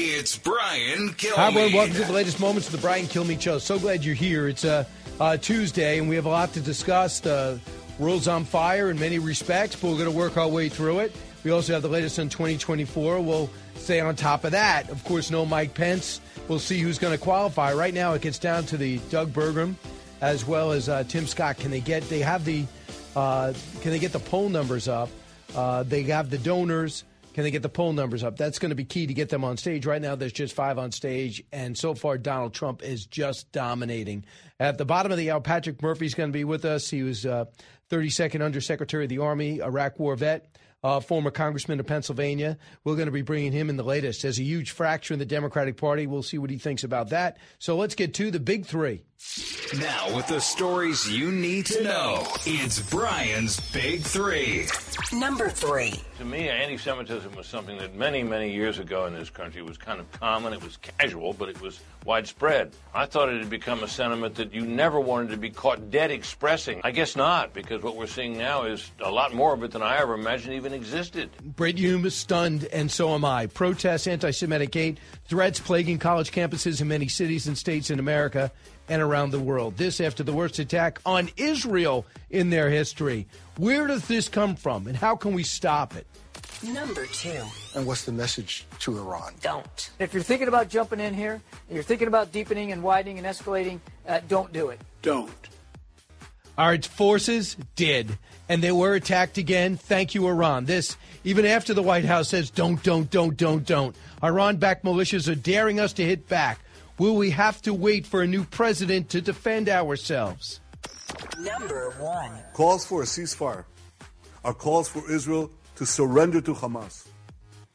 It's Brian Kilmeade. Hi, everyone. Welcome to the latest moments of the Brian Kilmeade Show. So glad you're here. It's uh, uh, Tuesday, and we have a lot to discuss. The world's on fire in many respects, but we're going to work our way through it. We also have the latest on 2024. We'll stay on top of that. Of course, no Mike Pence. We'll see who's going to qualify. Right now, it gets down to the Doug Burgum as well as uh, Tim Scott. Can they get? They have the. Uh, can they get the poll numbers up? Uh, they have the donors. Can they get the poll numbers up? That's going to be key to get them on stage. Right now, there's just five on stage, and so far, Donald Trump is just dominating. At the bottom of the hour, Patrick Murphy's going to be with us. He was uh, 32nd Undersecretary of the Army, Iraq War vet. Uh, former congressman of Pennsylvania. We're going to be bringing him in the latest. There's a huge fracture in the Democratic Party. We'll see what he thinks about that. So let's get to the big three. Now, with the stories you need to know, it's Brian's Big Three. Number three. To me, anti Semitism was something that many, many years ago in this country was kind of common. It was casual, but it was widespread. I thought it had become a sentiment that you never wanted to be caught dead expressing. I guess not, because what we're seeing now is a lot more of it than I ever imagined even existed. Brit Hume is stunned, and so am I. Protests, anti Semitic hate, threats plaguing college campuses in many cities and states in America and around the world. This after the worst attack on Israel in their history. Where does this come from, and how can we stop it? Number two. And what's the message to Iran? Don't. If you're thinking about jumping in here, and you're thinking about deepening and widening and escalating, uh, don't do it. Don't. Our forces did, and they were attacked again. Thank you, Iran. This, even after the White House says, don't, don't, don't, don't, don't. Iran backed militias are daring us to hit back. Will we have to wait for a new president to defend ourselves? Number one. Calls for a ceasefire are calls for Israel to surrender to Hamas.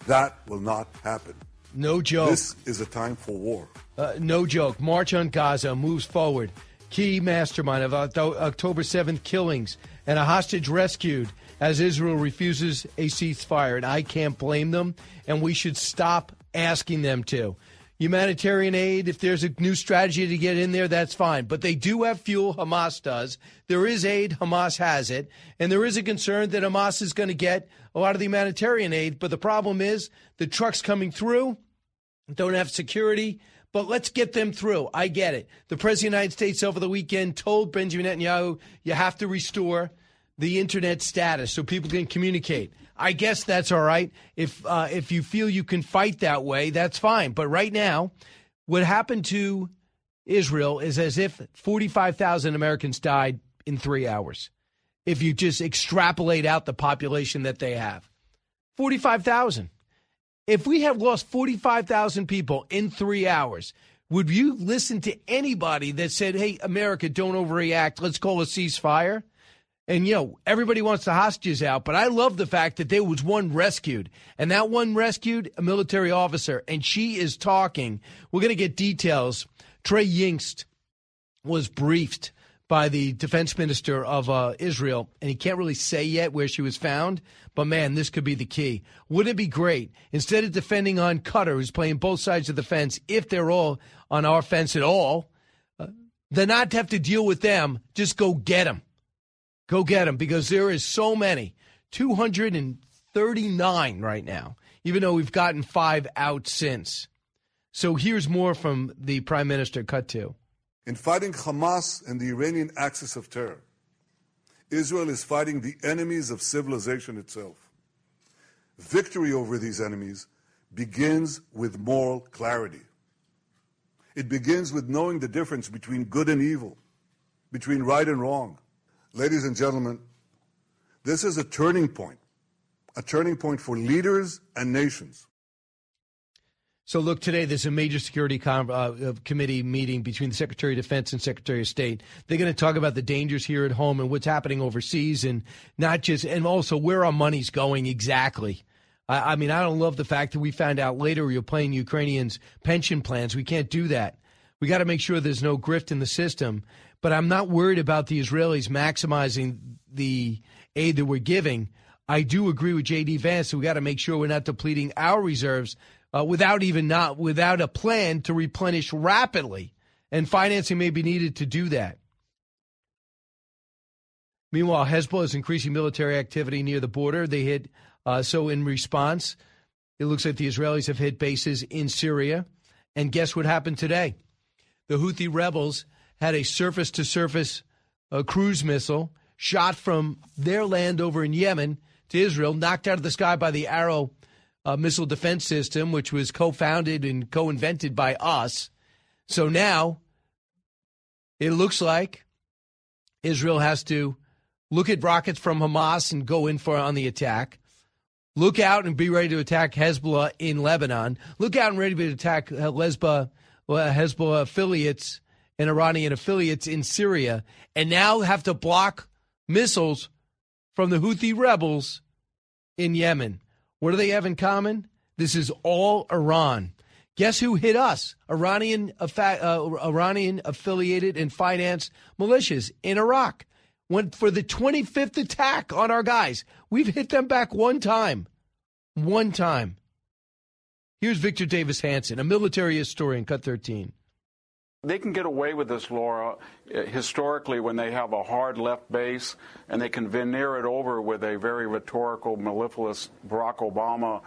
That will not happen. No joke. This is a time for war. Uh, no joke. March on Gaza moves forward. Key mastermind of October 7th killings and a hostage rescued as Israel refuses a ceasefire. And I can't blame them, and we should stop asking them to. Humanitarian aid, if there's a new strategy to get in there, that's fine. But they do have fuel, Hamas does. There is aid, Hamas has it. And there is a concern that Hamas is going to get a lot of the humanitarian aid. But the problem is the trucks coming through don't have security. But let's get them through. I get it. The President of the United States over the weekend told Benjamin Netanyahu, you have to restore the internet status so people can communicate. I guess that's all right. If uh, if you feel you can fight that way, that's fine. But right now, what happened to Israel is as if 45,000 Americans died in three hours. If you just extrapolate out the population that they have, 45,000. If we have lost 45,000 people in three hours, would you listen to anybody that said, hey, America, don't overreact, let's call a ceasefire? And, you know, everybody wants the hostages out, but I love the fact that there was one rescued. And that one rescued a military officer, and she is talking. We're going to get details. Trey Yingst was briefed by the defense minister of uh, Israel, and he can't really say yet where she was found. But man, this could be the key. Wouldn't it be great instead of defending on Qatar, who's playing both sides of the fence, if they're all on our fence at all, uh, then not to have to deal with them, just go get them. Go get them because there is so many. 239 right now, even though we've gotten five out since. So here's more from the prime minister, cut to. In fighting Hamas and the Iranian axis of terror, Israel is fighting the enemies of civilization itself. Victory over these enemies begins with moral clarity. It begins with knowing the difference between good and evil, between right and wrong. Ladies and gentlemen, this is a turning point, a turning point for leaders and nations. So, look, today there's a major security com- uh, committee meeting between the Secretary of Defense and Secretary of State. They're going to talk about the dangers here at home and what's happening overseas, and not just, and also where our money's going exactly. I, I mean, I don't love the fact that we found out later you're playing Ukrainians' pension plans. We can't do that. We got to make sure there's no grift in the system. But I'm not worried about the Israelis maximizing the aid that we're giving. I do agree with JD Vance. So we got to make sure we're not depleting our reserves uh, without even not without a plan to replenish rapidly, and financing may be needed to do that. Meanwhile, Hezbollah is increasing military activity near the border. They hit uh, so in response, it looks like the Israelis have hit bases in Syria. And guess what happened today? The Houthi rebels had a surface to surface cruise missile shot from their land over in Yemen to Israel, knocked out of the sky by the Arrow uh, missile defense system, which was co founded and co invented by us. So now it looks like Israel has to look at rockets from Hamas and go in for on the attack. Look out and be ready to attack Hezbollah in Lebanon. Look out and ready to attack uh, Hezbollah, uh, Hezbollah affiliates and Iranian affiliates in Syria, and now have to block missiles from the Houthi rebels in Yemen. What do they have in common? This is all Iran. Guess who hit us? Iranian, uh, Iranian affiliated and financed militias in Iraq. Went for the 25th attack on our guys. We've hit them back one time. One time. Here's Victor Davis Hanson, a military historian, cut 13. They can get away with this, Laura, uh, historically when they have a hard left base and they can veneer it over with a very rhetorical, mellifluous Barack Obama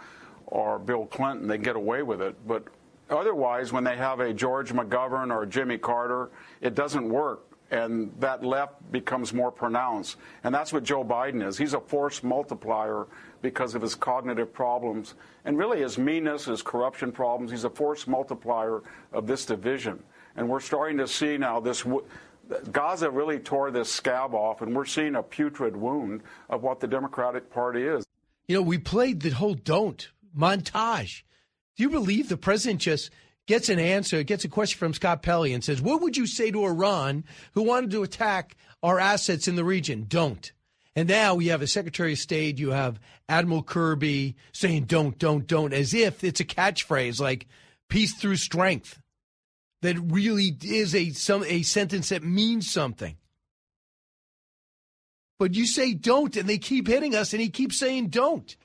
or Bill Clinton. They get away with it. But otherwise, when they have a George McGovern or Jimmy Carter, it doesn't work. And that left becomes more pronounced. And that's what Joe Biden is. He's a force multiplier because of his cognitive problems and really his meanness, his corruption problems. He's a force multiplier of this division. And we're starting to see now this. Gaza really tore this scab off, and we're seeing a putrid wound of what the Democratic Party is. You know, we played the whole don't montage. Do you believe the president just gets an answer, gets a question from Scott Pelley and says, What would you say to Iran who wanted to attack our assets in the region? Don't. And now you have a Secretary of State, you have Admiral Kirby saying don't, don't, don't, as if it's a catchphrase like peace through strength that really is a some a sentence that means something. But you say don't, and they keep hitting us, and he keeps saying don't.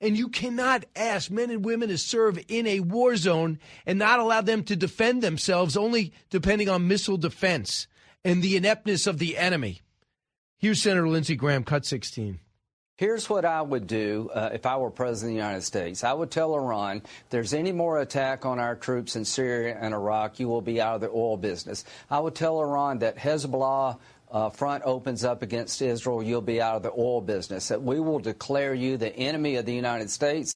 And you cannot ask men and women to serve in a war zone and not allow them to defend themselves only depending on missile defense and the ineptness of the enemy. Here's Senator Lindsey Graham, cut 16. Here's what I would do uh, if I were president of the United States. I would tell Iran, if there's any more attack on our troops in Syria and Iraq, you will be out of the oil business. I would tell Iran that Hezbollah uh, front opens up against Israel, you'll be out of the oil business. That we will declare you the enemy of the United States.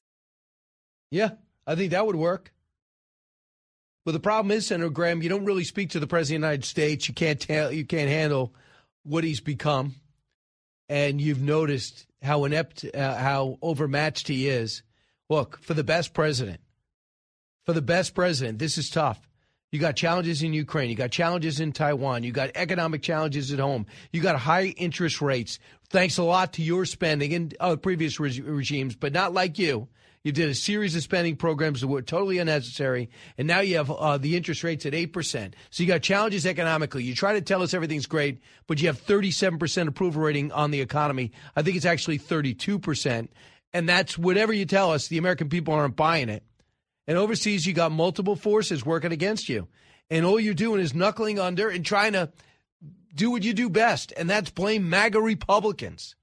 Yeah, I think that would work. But the problem is, Senator Graham, you don't really speak to the president of the United States. You can't tell, you can't handle what he's become, and you've noticed how inept, uh, how overmatched he is. Look, for the best president, for the best president, this is tough. You got challenges in Ukraine. You got challenges in Taiwan. You got economic challenges at home. You got high interest rates. Thanks a lot to your spending and uh, previous re- regimes, but not like you. You did a series of spending programs that were totally unnecessary, and now you have uh, the interest rates at 8%. So you got challenges economically. You try to tell us everything's great, but you have 37% approval rating on the economy. I think it's actually 32%. And that's whatever you tell us, the American people aren't buying it. And overseas, you got multiple forces working against you. And all you're doing is knuckling under and trying to do what you do best, and that's blame MAGA Republicans.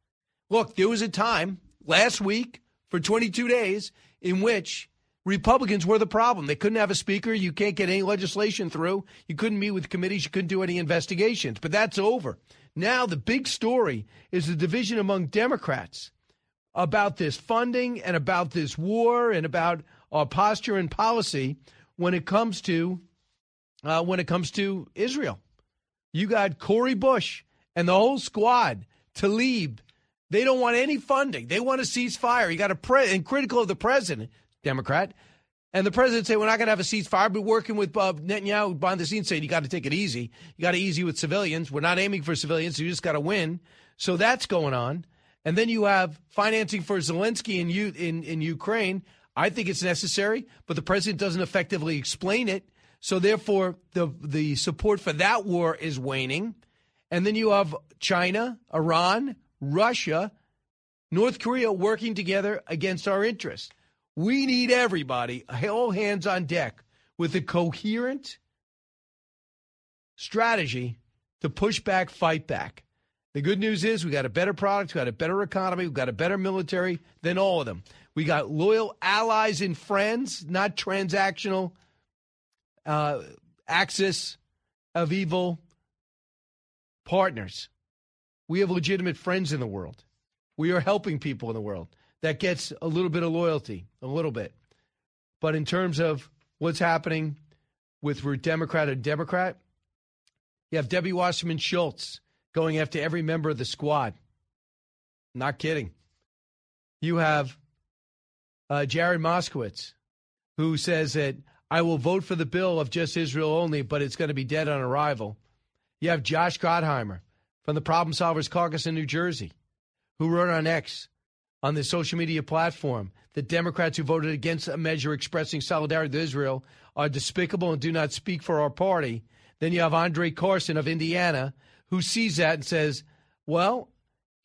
Look, there was a time last week for 22 days in which Republicans were the problem. They couldn't have a speaker. You can't get any legislation through. You couldn't meet with committees. You couldn't do any investigations. But that's over. Now, the big story is the division among Democrats about this funding and about this war and about our posture and policy when it comes to uh, when it comes to Israel. You got Cori Bush and the whole squad, Tlaib, they don't want any funding. They want to cease fire. You got a pre- and critical of the president, Democrat, and the president say we're not going to have a ceasefire, but working with uh, Netanyahu behind the scenes saying you got to take it easy. You got to easy with civilians. We're not aiming for civilians. You just got to win. So that's going on. And then you have financing for Zelensky in, in, in Ukraine. I think it's necessary, but the president doesn't effectively explain it. So therefore, the the support for that war is waning, and then you have China, Iran, Russia, North Korea working together against our interests. We need everybody, all hands on deck, with a coherent strategy to push back, fight back. The good news is we got a better product, we got a better economy, we got a better military than all of them. We got loyal allies and friends, not transactional uh, axis of evil partners. We have legitimate friends in the world. We are helping people in the world. That gets a little bit of loyalty, a little bit. But in terms of what's happening with Democrat and Democrat, you have Debbie Wasserman Schultz going after every member of the squad. Not kidding. You have uh, Jared Moskowitz, who says that I will vote for the bill of just Israel only, but it's going to be dead on arrival. You have Josh Gottheimer from the Problem Solvers Caucus in New Jersey, who wrote on X on the social media platform that Democrats who voted against a measure expressing solidarity with Israel are despicable and do not speak for our party. Then you have Andre Carson of Indiana, who sees that and says, well,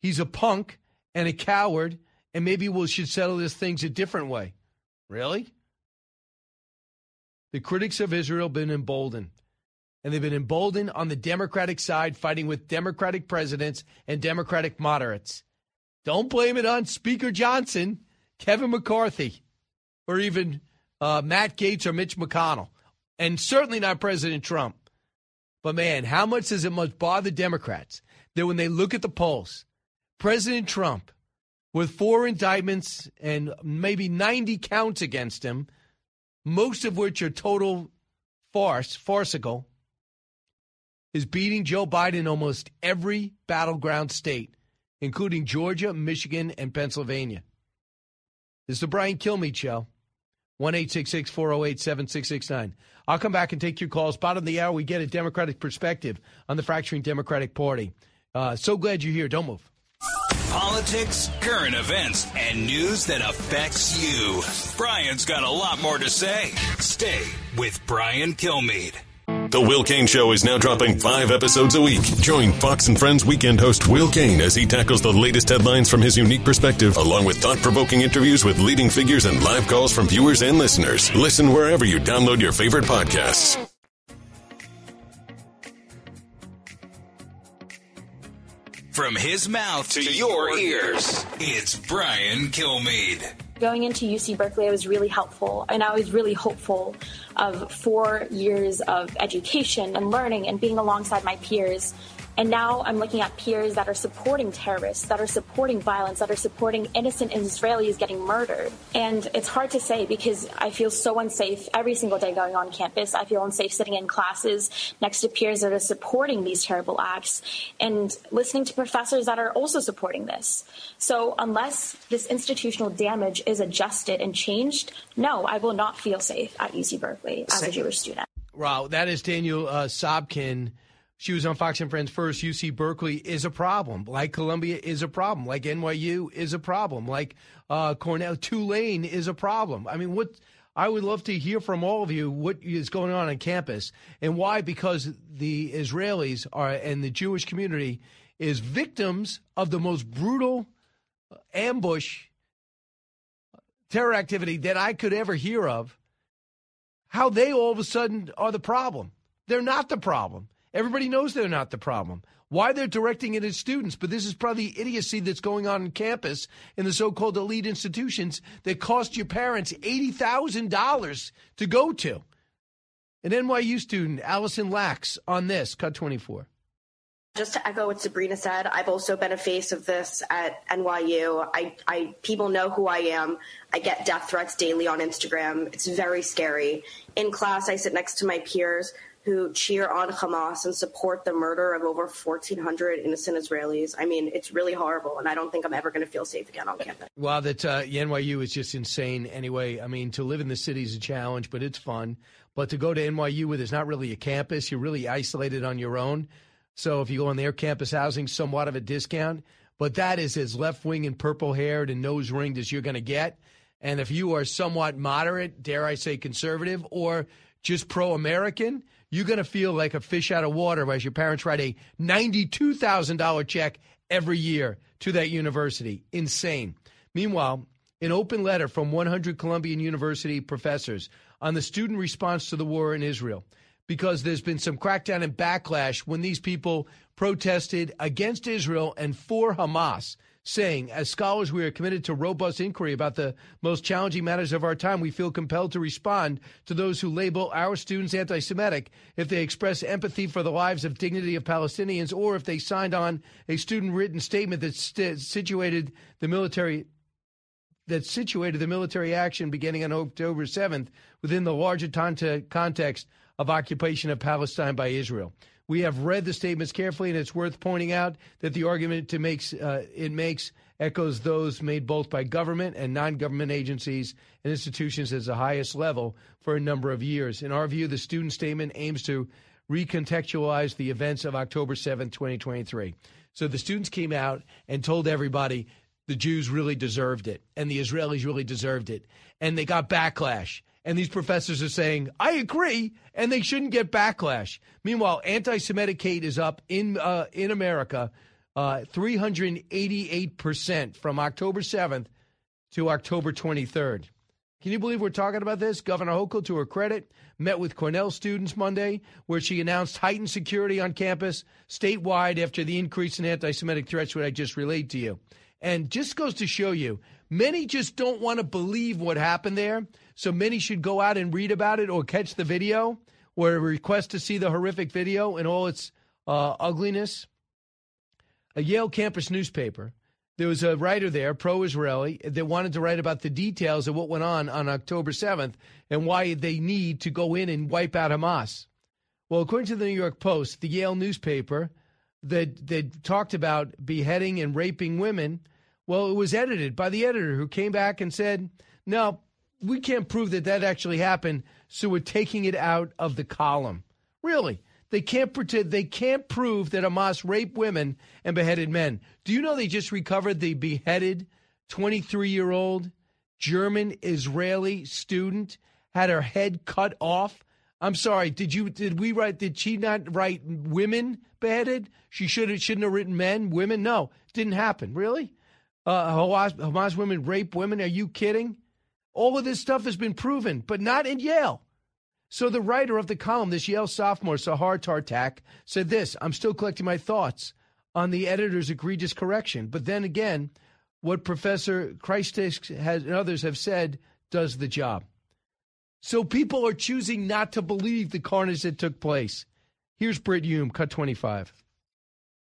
he's a punk and a coward, and maybe we should settle these things a different way. Really? The critics of Israel have been emboldened. And they've been emboldened on the Democratic side, fighting with Democratic presidents and Democratic moderates. Don't blame it on Speaker Johnson, Kevin McCarthy, or even uh, Matt Gaetz or Mitch McConnell, and certainly not President Trump. But man, how much does it must bother Democrats that when they look at the polls, President Trump, with four indictments and maybe 90 counts against him, most of which are total farce, farcical, is beating Joe Biden in almost every battleground state including Georgia, Michigan, and Pennsylvania. This is the Brian Kilmeade Show. 1 408 7669. I'll come back and take your calls. Bottom of the hour, we get a Democratic perspective on the fracturing Democratic Party. Uh, so glad you're here. Don't move. Politics, current events, and news that affects you. Brian's got a lot more to say. Stay with Brian Kilmeade. The Will Cain Show is now dropping five episodes a week. Join Fox and Friends weekend host Will Cain as he tackles the latest headlines from his unique perspective, along with thought provoking interviews with leading figures and live calls from viewers and listeners. Listen wherever you download your favorite podcasts. From his mouth to your ears, it's Brian Kilmeade. Going into UC Berkeley, I was really helpful and I was really hopeful of four years of education and learning and being alongside my peers and now I'm looking at peers that are supporting terrorists, that are supporting violence, that are supporting innocent Israelis getting murdered. And it's hard to say because I feel so unsafe every single day going on campus. I feel unsafe sitting in classes next to peers that are supporting these terrible acts and listening to professors that are also supporting this. So unless this institutional damage is adjusted and changed, no, I will not feel safe at UC Berkeley as a Jewish student. Wow, that is Danielle uh, Sobkin she was on Fox and Friends first. UC Berkeley is a problem. Like Columbia is a problem. Like NYU is a problem. Like uh, Cornell, Tulane is a problem. I mean, what? I would love to hear from all of you what is going on on campus and why. Because the Israelis are and the Jewish community is victims of the most brutal ambush terror activity that I could ever hear of. How they all of a sudden are the problem. They're not the problem. Everybody knows they're not the problem. Why they're directing it at students, but this is probably the idiocy that's going on in campus in the so-called elite institutions that cost your parents eighty thousand dollars to go to. An NYU student, Allison Lax, on this cut twenty-four. Just to echo what Sabrina said, I've also been a face of this at NYU. I, I people know who I am. I get death threats daily on Instagram. It's very scary. In class, I sit next to my peers who cheer on Hamas and support the murder of over 1,400 innocent Israelis. I mean, it's really horrible, and I don't think I'm ever going to feel safe again on campus. Well, that uh, NYU is just insane anyway. I mean, to live in the city is a challenge, but it's fun. But to go to NYU where there's not really a campus, you're really isolated on your own. So if you go on their campus housing, somewhat of a discount. But that is as left wing and purple haired and nose ringed as you're going to get. And if you are somewhat moderate, dare I say conservative, or just pro American, you're going to feel like a fish out of water as your parents write a $92,000 check every year to that university. Insane. Meanwhile, an open letter from 100 Columbian University professors on the student response to the war in Israel because there's been some crackdown and backlash when these people protested against Israel and for Hamas, saying, as scholars, we are committed to robust inquiry about the most challenging matters of our time. We feel compelled to respond to those who label our students anti Semitic if they express empathy for the lives of dignity of Palestinians or if they signed on a student written statement that st- situated the military that situated the military action beginning on October 7th within the larger context of occupation of Palestine by Israel. We have read the statements carefully, and it's worth pointing out that the argument to makes, uh, it makes echoes those made both by government and non government agencies and institutions at the highest level for a number of years. In our view, the student statement aims to recontextualize the events of October 7, 2023. So the students came out and told everybody the Jews really deserved it and the Israelis really deserved it. And they got backlash. And these professors are saying, I agree, and they shouldn't get backlash. Meanwhile, anti Semitic hate is up in, uh, in America uh, 388% from October 7th to October 23rd. Can you believe we're talking about this? Governor Hochul, to her credit, met with Cornell students Monday, where she announced heightened security on campus statewide after the increase in anti Semitic threats, what I just relayed to you. And just goes to show you, many just don't want to believe what happened there. So many should go out and read about it or catch the video or request to see the horrific video in all its uh, ugliness. A Yale campus newspaper, there was a writer there, pro Israeli, that wanted to write about the details of what went on on October 7th and why they need to go in and wipe out Hamas. Well, according to the New York Post, the Yale newspaper that that talked about beheading and raping women. Well, it was edited by the editor who came back and said, "No, we can't prove that that actually happened, so we're taking it out of the column." Really? They can't pretend they can't prove that Hamas raped women and beheaded men. Do you know they just recovered the beheaded 23-year-old German Israeli student had her head cut off I'm sorry. Did you did we write? Did she not write women beheaded? She should have shouldn't have written men, women. No, didn't happen. Really? Uh, Hamas, Hamas women rape women? Are you kidding? All of this stuff has been proven, but not in Yale. So the writer of the column, this Yale sophomore Sahar Tartak, said this: "I'm still collecting my thoughts on the editor's egregious correction, but then again, what Professor Christakis has and others have said does the job." So people are choosing not to believe the carnage that took place. Here's Brit Hume, cut 25.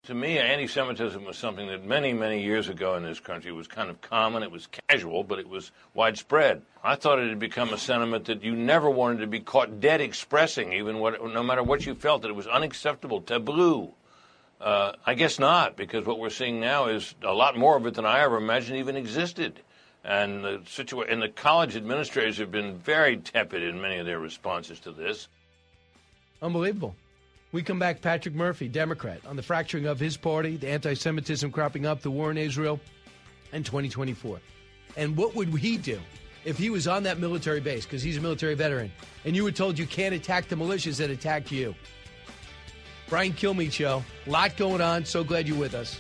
To me, anti Semitism was something that many, many years ago in this country was kind of common. It was casual, but it was widespread. I thought it had become a sentiment that you never wanted to be caught dead expressing, even what, no matter what you felt, that it was unacceptable, taboo. Uh, I guess not, because what we're seeing now is a lot more of it than I ever imagined even existed. And the situa- and the college administrators have been very tepid in many of their responses to this. Unbelievable. We come back, Patrick Murphy, Democrat, on the fracturing of his party, the anti Semitism cropping up, the war in Israel, and 2024. And what would he do if he was on that military base, because he's a military veteran, and you were told you can't attack the militias that attacked you? Brian Kilmeade Show. Lot going on. So glad you're with us.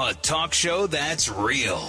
A talk show that's real.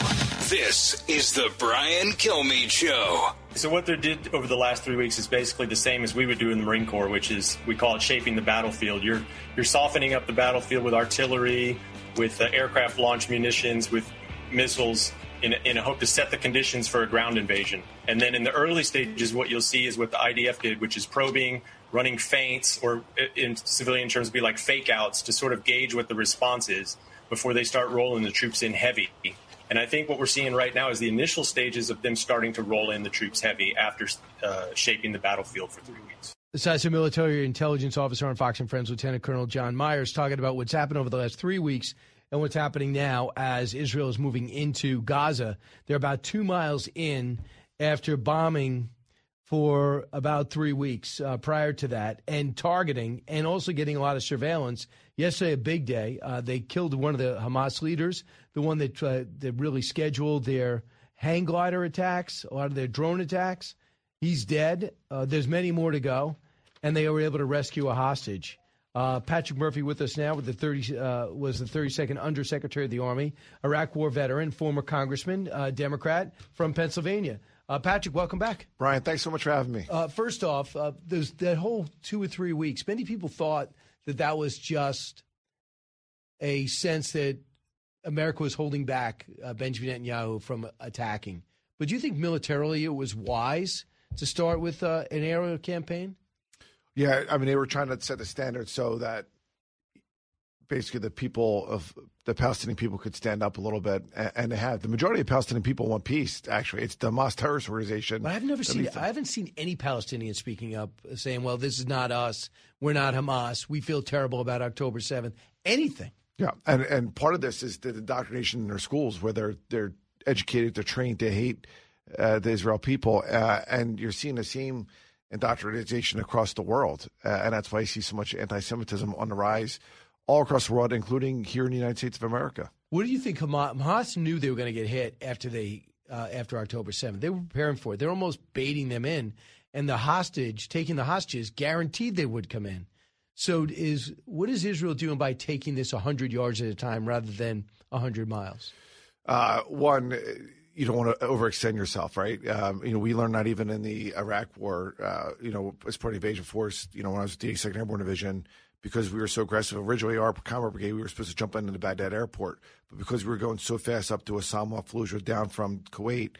This is the Brian Kilmeade Show. So what they did over the last three weeks is basically the same as we would do in the Marine Corps, which is we call it shaping the battlefield. You're you're softening up the battlefield with artillery, with uh, aircraft launch munitions, with missiles, in, in a hope to set the conditions for a ground invasion. And then in the early stages, what you'll see is what the IDF did, which is probing, running feints, or in civilian terms, be like fake outs to sort of gauge what the response is before they start rolling the troops in heavy. And I think what we're seeing right now is the initial stages of them starting to roll in the troops heavy after uh, shaping the battlefield for three weeks. The Assassin military intelligence officer on Fox and Friends, Lieutenant Colonel John Myers, talking about what's happened over the last three weeks and what's happening now as Israel is moving into Gaza. They're about two miles in after bombing for about three weeks uh, prior to that and targeting and also getting a lot of surveillance Yesterday, a big day. Uh, they killed one of the Hamas leaders, the one that uh, that really scheduled their hang glider attacks, a lot of their drone attacks. He's dead. Uh, there's many more to go, and they were able to rescue a hostage. Uh, Patrick Murphy with us now with the 30 uh, was the 32nd Undersecretary of the Army, Iraq War veteran, former Congressman, uh, Democrat from Pennsylvania. Uh, Patrick, welcome back. Brian, thanks so much for having me. Uh, first off, uh, there's that whole two or three weeks. Many people thought that that was just a sense that America was holding back uh, Benjamin Netanyahu from attacking. But do you think militarily it was wise to start with uh, an aerial campaign? Yeah, I mean, they were trying to set the standard so that basically the people of the Palestinian people could stand up a little bit, and they have. The majority of Palestinian people want peace. Actually, it's the Hamas terrorist organization. But I've never seen. I haven't seen any Palestinians speaking up, saying, "Well, this is not us. We're not Hamas. We feel terrible about October 7th." Anything. Yeah, and and part of this is the indoctrination in their schools, where they're they're educated, they're trained to hate uh, the Israel people, uh, and you're seeing the same indoctrination across the world. Uh, and that's why you see so much anti Semitism on the rise all across the world, including here in the United States of America. What do you think Hamas, Hamas knew they were going to get hit after they uh, after October 7th? They were preparing for it. They're almost baiting them in. And the hostage, taking the hostages, guaranteed they would come in. So is what is Israel doing by taking this 100 yards at a time rather than 100 miles? Uh, one, you don't want to overextend yourself, right? Um, you know, we learned that even in the Iraq War, uh, you know, as part of the invasion force, you know, when I was with the 82nd Airborne Division, because we were so aggressive. Originally, our combat brigade, we were supposed to jump into the Baghdad airport, but because we were going so fast up to Osama Fallujah down from Kuwait,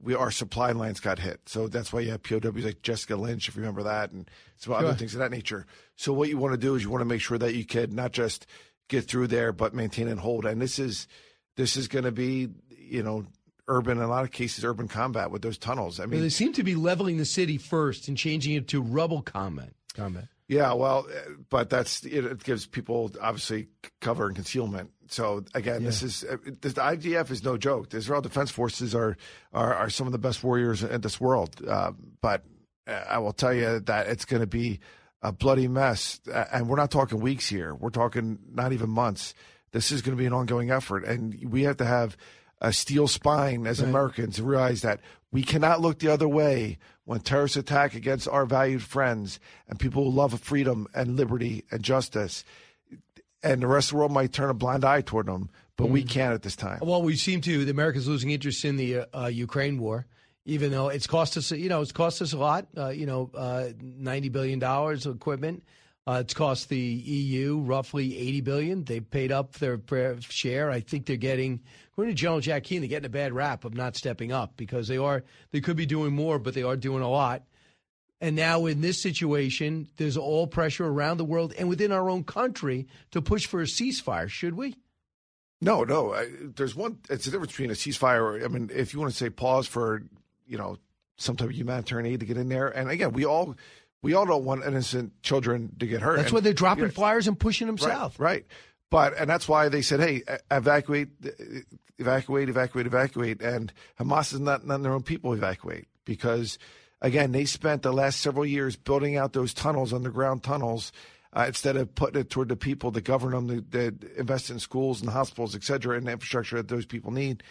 we our supply lines got hit. So that's why you have POWs like Jessica Lynch, if you remember that, and some sure. other things of that nature. So what you want to do is you want to make sure that you can not just get through there, but maintain and hold. And this is this is going to be, you know, urban, in a lot of cases, urban combat with those tunnels. I mean, well, they seem to be leveling the city first and changing it to rubble combat. Combat. Yeah, well, but that's it, gives people obviously cover and concealment. So again, yeah. this is the IDF is no joke. The Israel Defense Forces are are, are some of the best warriors in this world. Uh, but uh, I will tell you that it's going to be a bloody mess, and we're not talking weeks here. We're talking not even months. This is going to be an ongoing effort, and we have to have a steel spine as right. Americans and realize that we cannot look the other way when terrorists attack against our valued friends and people who love freedom and liberty and justice. And the rest of the world might turn a blind eye toward them, but mm. we can't at this time. Well, we seem to. The Americans losing interest in the uh, Ukraine war, even though it's cost us, you know, it's cost us a lot. Uh, you know, uh, ninety billion dollars of equipment. Uh, it's cost the EU roughly 80 billion. They paid up their share. I think they're getting, according to General Jack Keane, they're getting a bad rap of not stepping up because they are they could be doing more, but they are doing a lot. And now in this situation, there's all pressure around the world and within our own country to push for a ceasefire. Should we? No, no. I, there's one. It's the difference between a ceasefire. I mean, if you want to say pause for, you know, some type of humanitarian aid to get in there, and again, we all we all don't want innocent children to get hurt. That's and, why they're dropping you know, flyers and pushing them right, south. Right. But and that's why they said, "Hey, evacuate, evacuate, evacuate, evacuate." And Hamas is not letting their own people evacuate because, again, they spent the last several years building out those tunnels, underground tunnels, uh, instead of putting it toward the people that govern them, that, that invest in schools and hospitals, et cetera, and the infrastructure that those people need.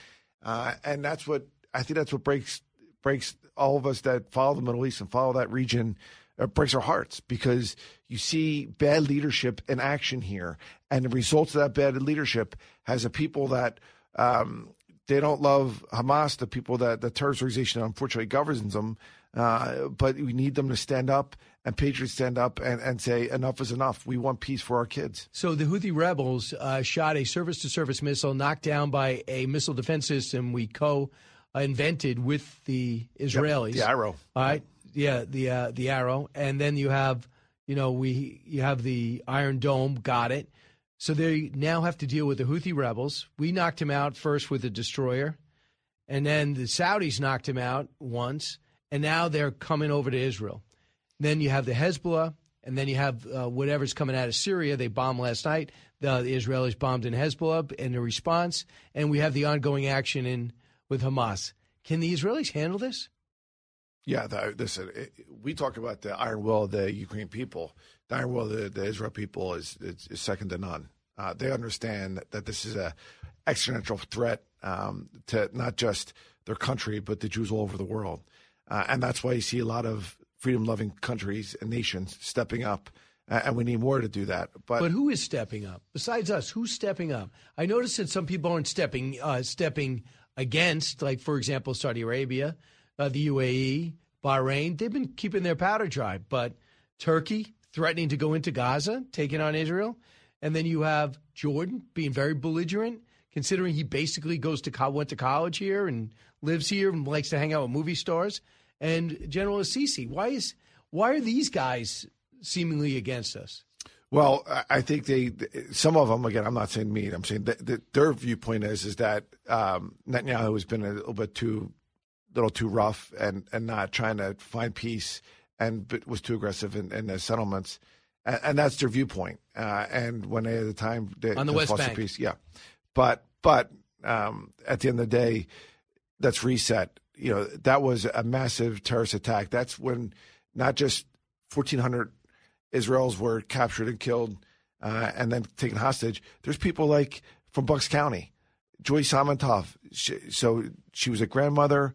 Uh, and that's what I think. That's what breaks breaks all of us that follow the Middle East and follow that region it breaks our hearts because you see bad leadership in action here, and the results of that bad leadership has a people that um, they don't love Hamas, the people that the terrorist organization unfortunately governs them. Uh, but we need them to stand up and patriots stand up and, and say enough is enough. We want peace for our kids. So the Houthi rebels uh, shot a surface-to-surface missile knocked down by a missile defense system we co-invented with the Israelis. Yep, the Arrow. All right yeah, the uh, the arrow, and then you have, you know, we you have the Iron Dome. Got it. So they now have to deal with the Houthi rebels. We knocked him out first with a destroyer, and then the Saudis knocked him out once, and now they're coming over to Israel. Then you have the Hezbollah, and then you have uh, whatever's coming out of Syria. They bombed last night. The, the Israelis bombed in Hezbollah in the response, and we have the ongoing action in with Hamas. Can the Israelis handle this? Yeah, the, listen, it, we talk about the iron will of the Ukraine people. The iron will of the, the Israel people is, is, is second to none. Uh, they understand that, this is a existential threat um, to not just their country, but the Jews all over the world. Uh, and that's why you see a lot of freedom loving countries and nations stepping up. Uh, and we need more to do that. But, but who is stepping up besides us? Who's stepping up? I noticed that some people aren't stepping uh, stepping against, like for example, Saudi Arabia, uh, the UAE, Bahrain. They've been keeping their powder dry, but Turkey threatening to go into Gaza, taking on Israel, and then you have Jordan being very belligerent, considering he basically goes to went to college here and lives here and likes to hang out with movie stars, and General Assisi. Why is why are these guys seemingly against us? Well, I think they, some of them, again, I'm not saying me, I'm saying that, that their viewpoint is is that um, Netanyahu has been a little bit too, little too rough and, and not trying to find peace and was too aggressive in, in the settlements. And, and, that's their viewpoint. Uh, and when they had the time they, on the West Bank, peace, yeah. But but um, at the end of the day, that's reset. You know, that was a massive terrorist attack. That's when not just 1,400 Israelis were captured and killed uh, and then taken hostage. There's people like from Bucks County, Joy Samantov. She, so she was a grandmother.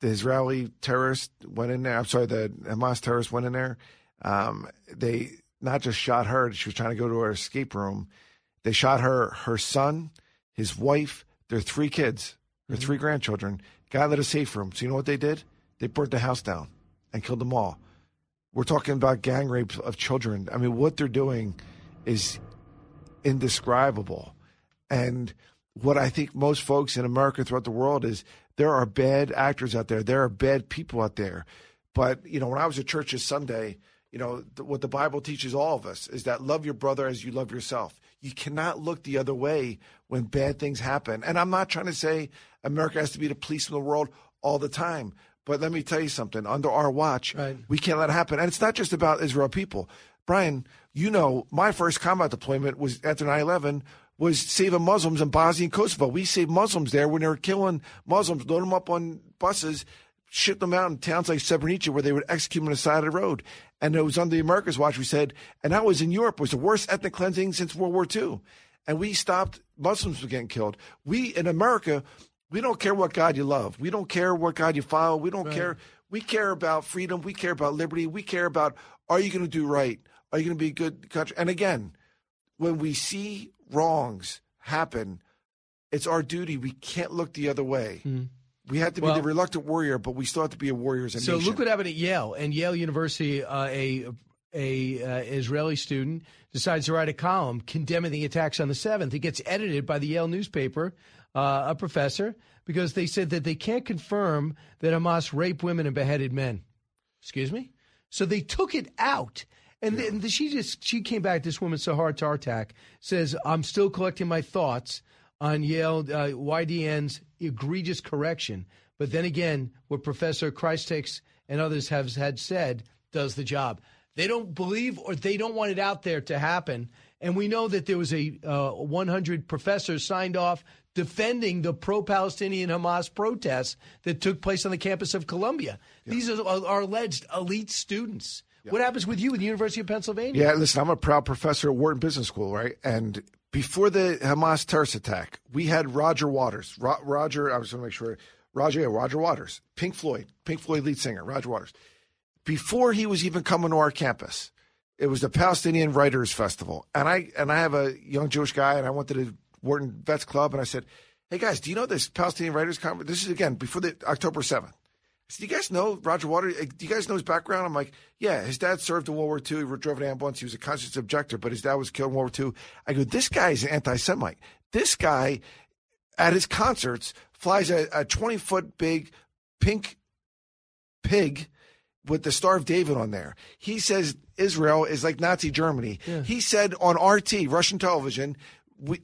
The Israeli terrorist went in there. I'm sorry, the Hamas terrorist went in there. Um, they not just shot her. She was trying to go to her escape room. They shot her, her son, his wife, their three kids, their mm-hmm. three grandchildren. Got out of the safe room. So you know what they did? They burnt the house down and killed them all. We're talking about gang rape of children. I mean, what they're doing is indescribable. And what I think most folks in America throughout the world is there are bad actors out there. There are bad people out there. But, you know, when I was at church this Sunday, you know, th- what the Bible teaches all of us is that love your brother as you love yourself. You cannot look the other way when bad things happen. And I'm not trying to say America has to be the police of the world all the time. But let me tell you something. Under our watch, right. we can't let it happen. And it's not just about Israel people. Brian, you know, my first combat deployment was after 9 11 was saving Muslims in Bosnia and Kosovo. We saved Muslims there when they were killing Muslims, load them up on buses, ship them out in towns like Srebrenica where they would execute them on the side of the road. And it was under the America's watch, we said, and that was in Europe, it was the worst ethnic cleansing since World War II. And we stopped Muslims from getting killed. We in America, we don't care what God you love. We don't care what God you follow. We don't right. care. We care about freedom. We care about liberty. We care about are you going to do right? Are you going to be a good country? And again, when we see wrongs happen, it's our duty. We can't look the other way. Mm. We have to be well, the reluctant warrior, but we still have to be a warrior as a so nation. look what happened at Yale and Yale University. Uh, a a uh, Israeli student decides to write a column condemning the attacks on the seventh. It gets edited by the Yale newspaper uh, a professor because they said that they can't confirm that Hamas raped women and beheaded men. Excuse me? So they took it out. And yeah. then she just she came back. This woman, Sahar Tartak, says, "I'm still collecting my thoughts on Yale uh, YDN's egregious correction." But then again, what Professor Christakis and others have had said does the job. They don't believe or they don't want it out there to happen. And we know that there was a uh, 100 professors signed off defending the pro Palestinian Hamas protests that took place on the campus of Columbia. Yeah. These are, are, alleged elite students. Yeah. What happens with you at the University of Pennsylvania? Yeah, listen, I'm a proud professor at Wharton Business School, right? And before the Hamas terrorist attack, we had Roger Waters. Ro- Roger, I was going to make sure. Roger, yeah, Roger Waters, Pink Floyd, Pink Floyd lead singer, Roger Waters. Before he was even coming to our campus, it was the Palestinian Writers Festival, and I and I have a young Jewish guy, and I went to the Wharton Vets Club, and I said, "Hey guys, do you know this Palestinian Writers Conference? This is again before the October seventh. "Do you guys know Roger Waters? Uh, do you guys know his background?" I'm like, "Yeah, his dad served in World War II. He drove an ambulance. He was a conscious objector, but his dad was killed in World War II." I go, "This guy is an anti-Semite. This guy, at his concerts, flies a 20 foot big pink pig." with the Star of David on there. He says Israel is like Nazi Germany. Yeah. He said on RT, Russian television,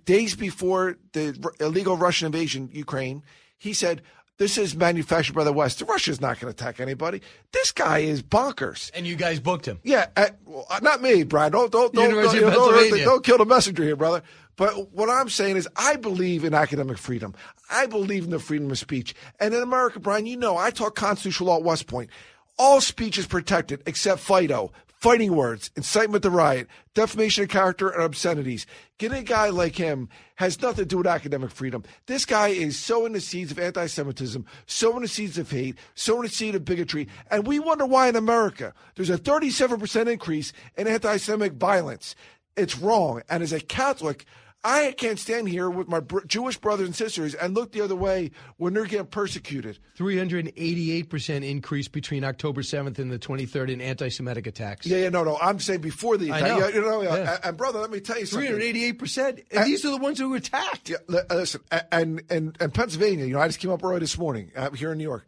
days before the illegal Russian invasion Ukraine, he said This is manufactured by the West. Russia's not going to attack anybody. This guy is bonkers. And you guys booked him. Yeah, uh, well, not me, Brian. Don't don't don't, University don't, don't, don't kill the messenger here, brother. But what I'm saying is, I believe in academic freedom. I believe in the freedom of speech. And in America, Brian, you know, I taught constitutional law at West Point. All speech is protected except FIDO, fighting words, incitement to riot, defamation of character, and obscenities. Getting a guy like him has nothing to do with academic freedom. This guy is sowing the seeds of anti Semitism, sowing the seeds of hate, sowing the seed of bigotry. And we wonder why in America there's a 37% increase in anti Semitic violence. It's wrong. And as a Catholic, I can't stand here with my br- Jewish brothers and sisters and look the other way when they're getting persecuted. 388% increase between October 7th and the 23rd in anti Semitic attacks. Yeah, yeah, no, no. I'm saying before the I attack. know. Yeah, you know, yeah. Yeah. And, brother, let me tell you something. 388%. And these are the ones who were attacked. Yeah, uh, listen, and and and Pennsylvania. You know, I just came up early this morning uh, here in New York.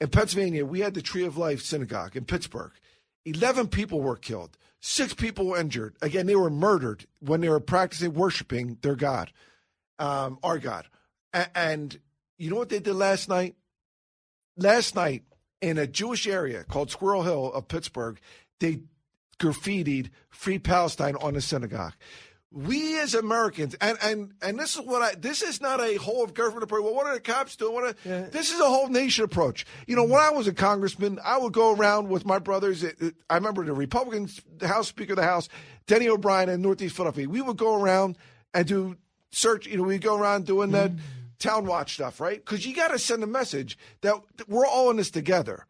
In Pennsylvania, we had the Tree of Life Synagogue in Pittsburgh. Eleven people were killed. Six people were injured. Again, they were murdered when they were practicing worshiping their God, um, our God. A- and you know what they did last night? Last night in a Jewish area called Squirrel Hill of Pittsburgh, they graffitied "Free Palestine" on a synagogue. We as Americans, and and and this is what I. This is not a whole of government approach. Well, what are the cops doing? What are, This is a whole nation approach. You know, when I was a congressman, I would go around with my brothers. It- it- I remember the Republican House Speaker of the House, Denny O'Brien, in Northeast Philadelphia. We would go around and do search. You know, we go around doing that mm-hmm. town watch stuff, right? Because you got to send a message that we're all in this together,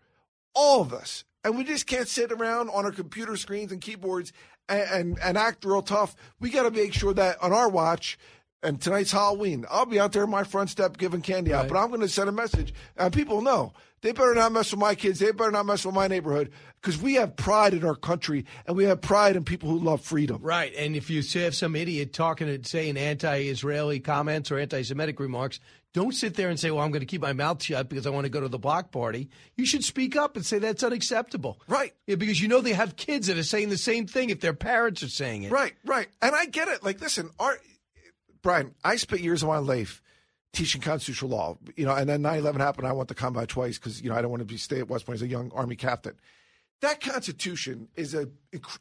all of us, and we just can't sit around on our computer screens and keyboards and and, act real tough. We got to make sure that on our watch. And tonight's Halloween. I'll be out there in my front step giving candy out, but I'm going to send a message, and people know they better not mess with my kids. They better not mess with my neighborhood because we have pride in our country, and we have pride in people who love freedom. Right. And if you have some idiot talking and saying anti Israeli comments or anti Semitic remarks, don't sit there and say, well, I'm going to keep my mouth shut because I want to go to the block party. You should speak up and say that's unacceptable. Right. Yeah, because you know they have kids that are saying the same thing if their parents are saying it. Right, right. And I get it. Like, listen, our, Brian, I spent years of my life teaching constitutional law, you know, and then 9 11 happened. I went to combat twice because, you know, I don't want to be stay at West Point as a young Army captain. That Constitution is a,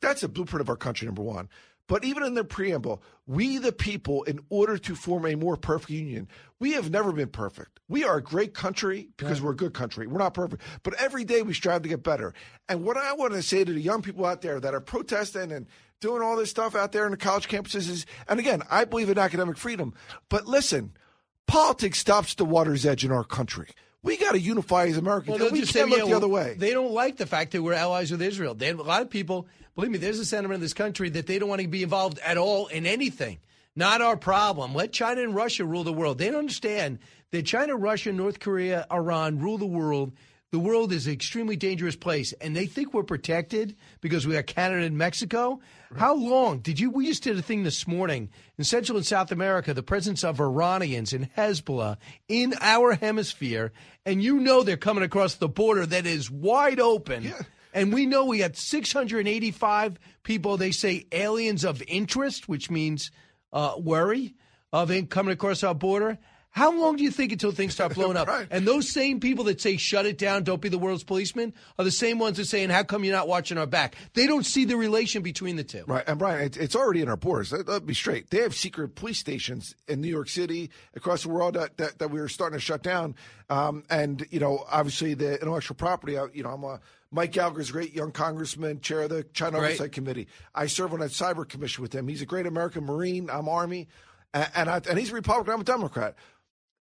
that's a blueprint of our country, number one. But even in the preamble, we the people, in order to form a more perfect union, we have never been perfect. We are a great country because we're a good country. We're not perfect, but every day we strive to get better. And what I want to say to the young people out there that are protesting and doing all this stuff out there in the college campuses is, and again, I believe in academic freedom, but listen, politics stops the water's edge in our country. We got to unify as Americans. Well, we just can't say, look yeah, the well, other way. They don't like the fact that we're allies with Israel. They, a lot of people, believe me, there's a sentiment in this country that they don't want to be involved at all in anything. Not our problem. Let China and Russia rule the world. They don't understand that China, Russia, North Korea, Iran rule the world. The world is an extremely dangerous place, and they think we're protected because we got Canada and Mexico. How long did you? We just did a thing this morning in Central and South America. The presence of Iranians and Hezbollah in our hemisphere, and you know they're coming across the border that is wide open. Yeah. And we know we had 685 people. They say aliens of interest, which means uh, worry of in coming across our border. How long do you think until things start blowing up? Right. And those same people that say shut it down, don't be the world's policeman, are the same ones that saying how come you're not watching our back? They don't see the relation between the two. Right, and Brian, it's, already in our borders. Let, let me straight. They have secret police stations in New York City, across the world that, that, that we were starting to shut down. Um, and you know, obviously, the intellectual property. uh, You know, I'm a Mike Gallagher's a great young congressman, chair of the China Right. Oversight Committee. I serve on that cyber commission with him. He's a great American Marine. I'm Army, and and, I, and he's a Republican. I'm a Democrat.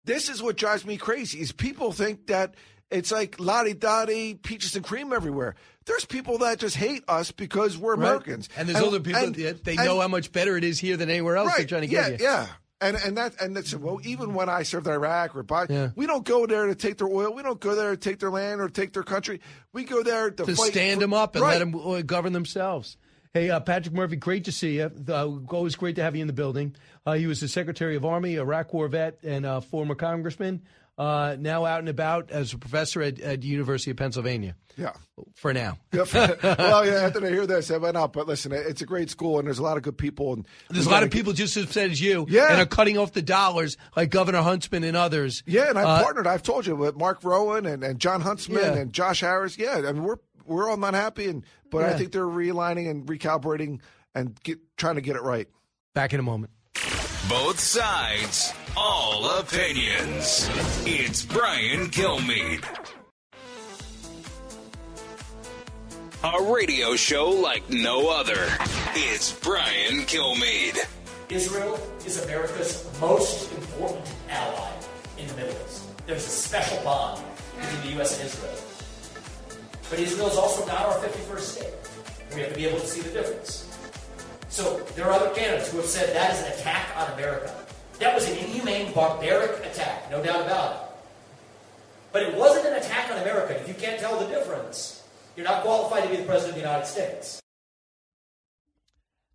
This is what drives me crazy: is people think that it's like lottie dottie, peaches and cream everywhere. There's people that just hate us because we're Right. Americans, And there's other people and- that they and- know how much better it is here than anywhere else. They're trying to yeah, get you. Yeah, and and that and that's well, even when I served in Iraq or Bosnia, we don't go there to take their oil. We don't go there to take their land or take their country. We go there to, to stand for- them up and right. let them uh, govern themselves. Hey, uh, Patrick Murphy, great to see you. Uh, always great to have you in the building. Uh, he was the Secretary of Army, Iraq War vet, and a former congressman. Uh, now out and about as a professor at, at the University of Pennsylvania. Yeah. For now. Well, yeah, after I hear this, I went up. But listen, it's a great school, and there's a lot of good people. And There's a lot of people just as upset as you Yeah. and are cutting off the dollars like Governor Huntsman and others. Yeah, and I Uh, partnered. I've told you with Mark Rowan and, and Jon Huntsman Yeah. and Josh Harris. Yeah, I mean we're we're all not happy, and but I think they're realigning and recalibrating and get, trying to get it right. Back in a moment. Both sides, all opinions. It's Brian Kilmeade. A radio show like no other. It's Brian Kilmeade. Israel is America's most important ally in the Middle East. There's a special bond between the U.S. and Israel. But Israel is also not our 51st state. We have to be able to see the difference. So there are other candidates who have said that is an attack on America. That was an inhumane, barbaric attack, no doubt about it. But it wasn't an attack on America. If you can't tell the difference, you're not qualified to be the President of the United States.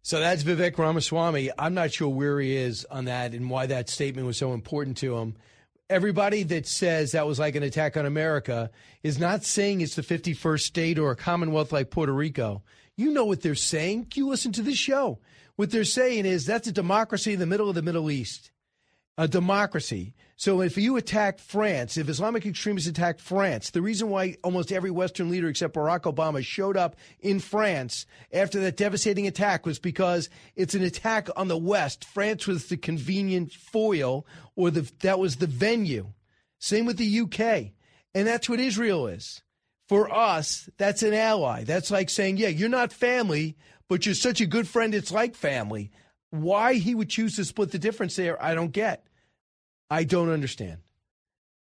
So that's Vivek Ramaswamy. I'm not sure where he is on that and why that statement was so important to him. Everybody that says that was like an attack on America is not saying it's the 51st state or a commonwealth like Puerto Rico. You know what they're saying. You listen to this show. What they're saying is that's a democracy in the middle of the Middle East. A democracy. So if you attack France, if Islamic extremists attack France, the reason why almost every Western leader except Barack Obama showed up in France after that devastating attack was because it's an attack on the West. France was the convenient foil, or the that was the venue. Same with the UK, and that's what Israel is. For us, that's an ally. That's like saying, yeah, you're not family, but you're such a good friend. It's like family. Why he would choose to split the difference there, I don't get. I don't understand.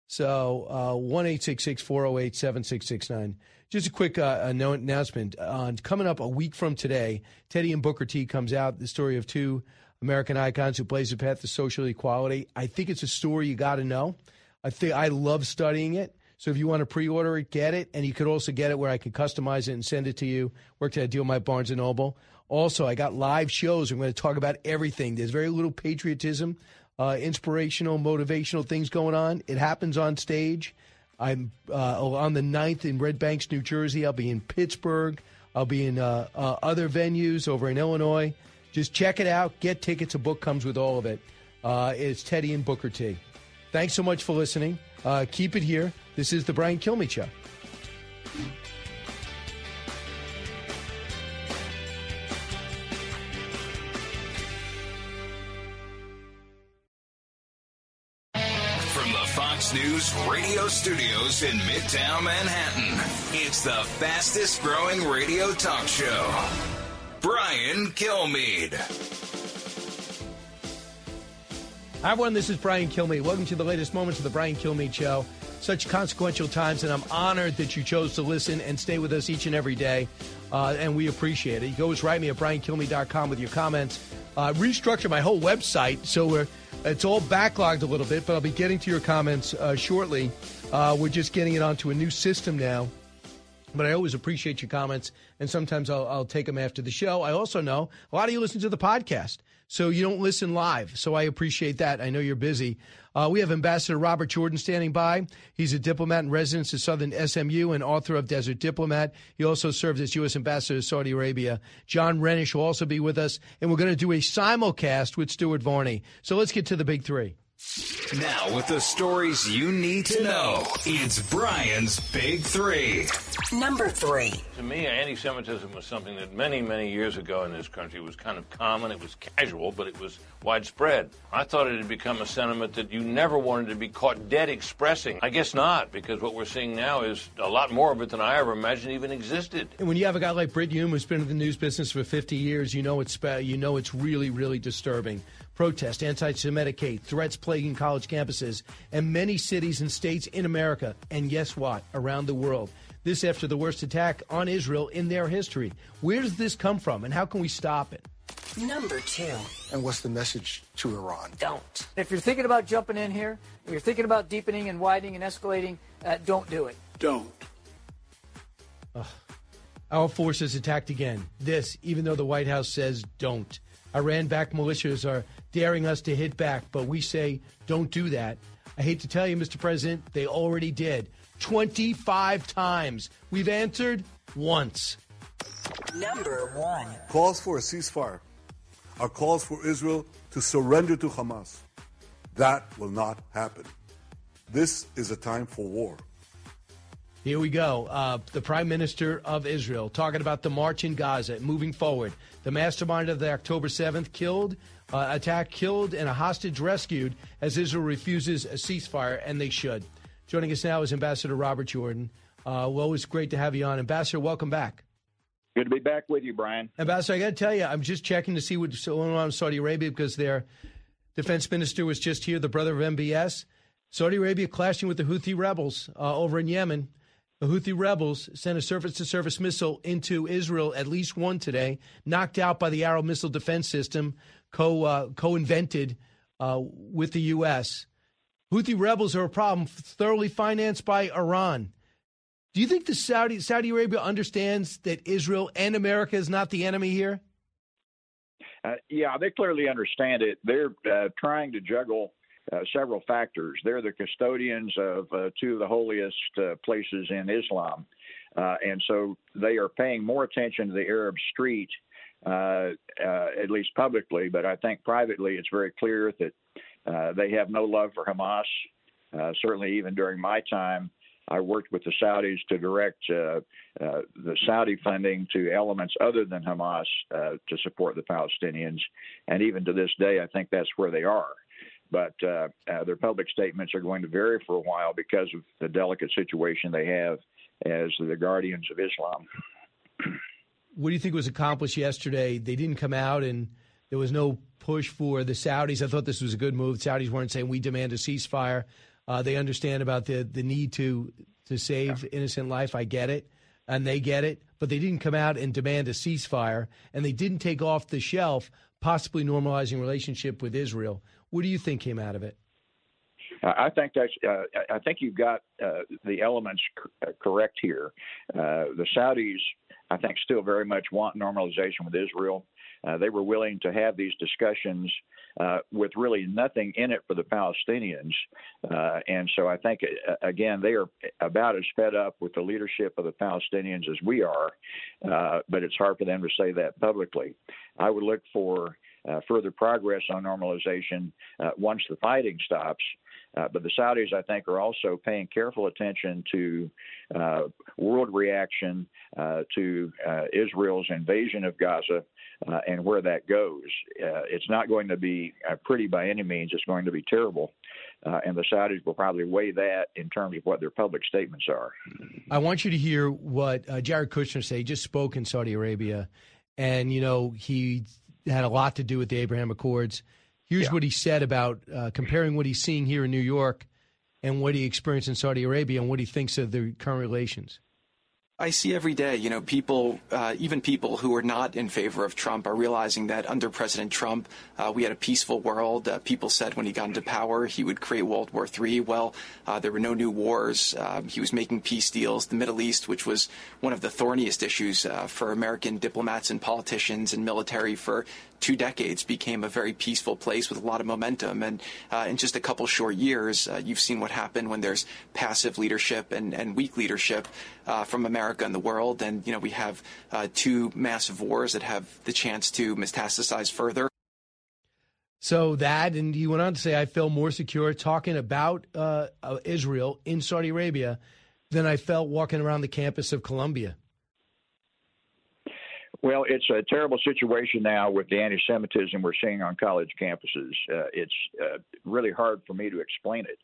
So, uh, one eight six six four zero eight seven six six nine. Just a quick uh, anno- announcement. On coming up a week from today, Teddy and Booker T comes out. The story of two American icons who blaze the path to social equality. I think it's a story you got to know. I think I love studying it. So if you want to pre-order it, get it, and you could also get it where I can customize it and send it to you. Worked at a deal with my Barnes and Noble. Also, I got live shows. I'm going to talk about everything. There's very little patriotism, uh, inspirational, motivational things going on. It happens on stage. I'm uh, on the 9th in Red Banks, New Jersey. I'll be in Pittsburgh. I'll be in uh, uh, other venues over in Illinois. Just check it out. Get tickets. A book comes with all of it. Uh, it's Teddy and Booker T. Thanks so much for listening. Uh, keep it here. This is the Brian Kilmeade Show. News radio studios in Midtown Manhattan, it's the fastest growing radio talk show. Brian Kilmeade. Hi, everyone. This is Brian Kilmeade. Welcome to the latest moments of the Brian Kilmeade Show. Such consequential times, and I'm honored that you chose to listen and stay with us each and every day. Uh, and we appreciate it. You can always write me at briankilmeade.com with your comments. Uh, restructure my whole website, so it's all backlogged a little bit, but I'll be getting to your comments uh, shortly. Uh, we're just getting it onto a new system now. But I always appreciate your comments, and sometimes I'll, I'll take them after the show. I also know a lot of you listen to the podcast, so you don't listen live. So I appreciate that. I know you're busy. Uh, we have Ambassador Robert Jordan standing by. He's a diplomat in residence at Southern SMU and author of Desert Diplomat. He also served as U.S. Ambassador to Saudi Arabia. Jon Reinish will also be with us, and we're going to do a simulcast with Stuart Varney. So let's get to the big three. Now, with the stories you need to know, it's Brian's Big Three. Number three. To me, anti Semitism was something that many, many years ago in this country was kind of common. It was casual, but it was widespread. I thought it had become a sentiment that you never wanted to be caught dead expressing. I guess not, because what we're seeing now is a lot more of it than I ever imagined even existed. And when you have a guy like Britt Hume who's been in the news business for 50 years, you know it's you know it's really really disturbing. Protest, anti-Semitic hate, threats plaguing college campuses and many cities and states in America, and guess what? Around the world. This after the worst attack on Israel in their history. Where does this come from, and how can we stop it? Number two. And what's the message to Iran? Don't. If you're thinking about jumping in here, if you're thinking about deepening and widening and escalating, uh, don't do it. Don't. Our forces attacked again. This, even though the White House says don't. Iran backed militias are daring us to hit back, but we say don't do that. I hate to tell you, Mr. President, they already did. 25 times. We've answered once. Number one. Calls for a ceasefire are calls for Israel to surrender to Hamas. That will not happen. This is a time for war. Here we go. Uh, the Prime Minister of Israel talking about the march in Gaza moving forward. The mastermind of the October 7th killed, uh, attack killed, and a hostage rescued as Israel refuses a ceasefire, and they should. Joining us now is Ambassador Robert Jordan. Uh, well, it's great to have you on. Ambassador, welcome back. Good to be back with you, Brian. Ambassador, I got to tell you, I'm just checking to see what's going on in Saudi Arabia because their defense minister was just here, the brother of MBS. Saudi Arabia clashing with the Houthi rebels uh, over in Yemen. The Houthi rebels sent a surface to surface missile into Israel, at least one today, knocked out by the Arrow missile defense system, co uh, co invented uh, with the U.S. Houthi rebels are a problem, thoroughly financed by Iran. Do you think the Saudi Saudi Arabia understands that Israel and America is not the enemy here? Uh, yeah, they clearly understand it. They're uh, trying to juggle uh, several factors. They're the custodians of uh, two of the holiest uh, places in Islam. Uh, and so they are paying more attention to the Arab street, uh, uh, at least publicly, but I think privately it's very clear that they have no love for Hamas. certainly, even during my time, I worked with the Saudis to direct uh, uh, the Saudi funding to elements other than Hamas uh, to support the Palestinians. And even to this day, I think that's where they are but uh, uh, their public statements are going to vary for a while because of the delicate situation they have as the guardians of Islam. What do you think was accomplished yesterday? They didn't come out and there was no push for the Saudis. I thought this was a good move. The Saudis weren't saying we demand a ceasefire. Uh, they understand about the, the need to to save yeah. innocent life. I get it, and they get it. But they didn't come out and demand a ceasefire, and they didn't take off the shelf possibly normalizing relationship with Israel. What do you think came out of it? I think that's. Uh, I think you've got uh, the elements c- uh, correct here. Uh, the Saudis, I think, still very much want normalization with Israel. Uh, they were willing to have these discussions uh, with really nothing in it for the Palestinians. And so I think, again, they are about as fed up with the leadership of the Palestinians as we are, but it's hard for them to say that publicly. I would look for further progress on normalization once the fighting stops. Uh, but the Saudis, I think, are also paying careful attention to uh, world reaction uh, to Israel's invasion of Gaza uh, and where that goes. Uh, it's not going to be uh, pretty by any means. It's going to be terrible. Uh, and the Saudis will probably weigh that in terms of what their public statements are. I want you to hear what uh, Jared Kushner said. He just spoke in Saudi Arabia, and you know he had a lot to do with the Abraham Accords. Here's yeah. what he said about uh, comparing what he's seeing here in New York and what he experienced in Saudi Arabia and what he thinks of the current relations. I see every day, you know, people, uh, even people who are not in favor of Trump are realizing that under President Trump, uh, we had a peaceful world. Uh, people said when he got into power, he would create World War III. Well, uh, there were no new wars. Um, he was making peace deals. The Middle East, which was one of the thorniest issues uh, for American diplomats and politicians and military for two decades became a very peaceful place with a lot of momentum. And uh, in just a couple short years, uh, you've seen what happened when there's passive leadership and, and weak leadership uh, from America and the world. And, you know, we have uh, two massive wars that have the chance to metastasize further. So that, and he went on to say, I feel more secure talking about uh, uh, Israel in Saudi Arabia than I felt walking around the campus of Columbia. Well, it's a terrible situation now with the anti Semitism we're seeing on college campuses. Uh, it's uh, really hard for me to explain it.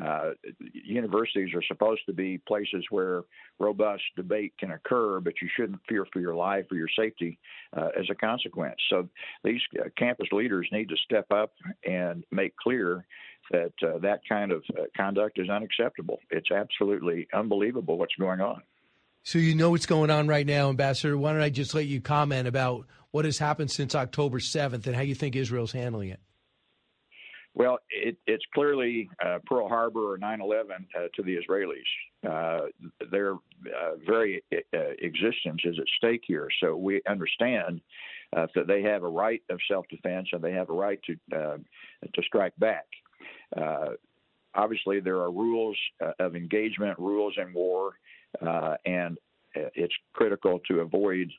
Uh, universities are supposed to be places where robust debate can occur, but you shouldn't fear for your life or your safety uh, as a consequence. So these uh, campus leaders need to step up and make clear that uh, that kind of conduct is unacceptable. It's absolutely unbelievable what's going on. So you know what's going on right now, Ambassador. Why don't I just let you comment about what has happened since October 7th and how you think Israel's handling it? Well, it, it's clearly uh, Pearl Harbor or 9 11 uh, to the Israelis. Uh, their uh, very uh, existence is at stake here. So we understand uh, that they have a right of self defense and they have a right to, to strike back. obviously, there are rules of engagement, rules in war, and it's critical to avoid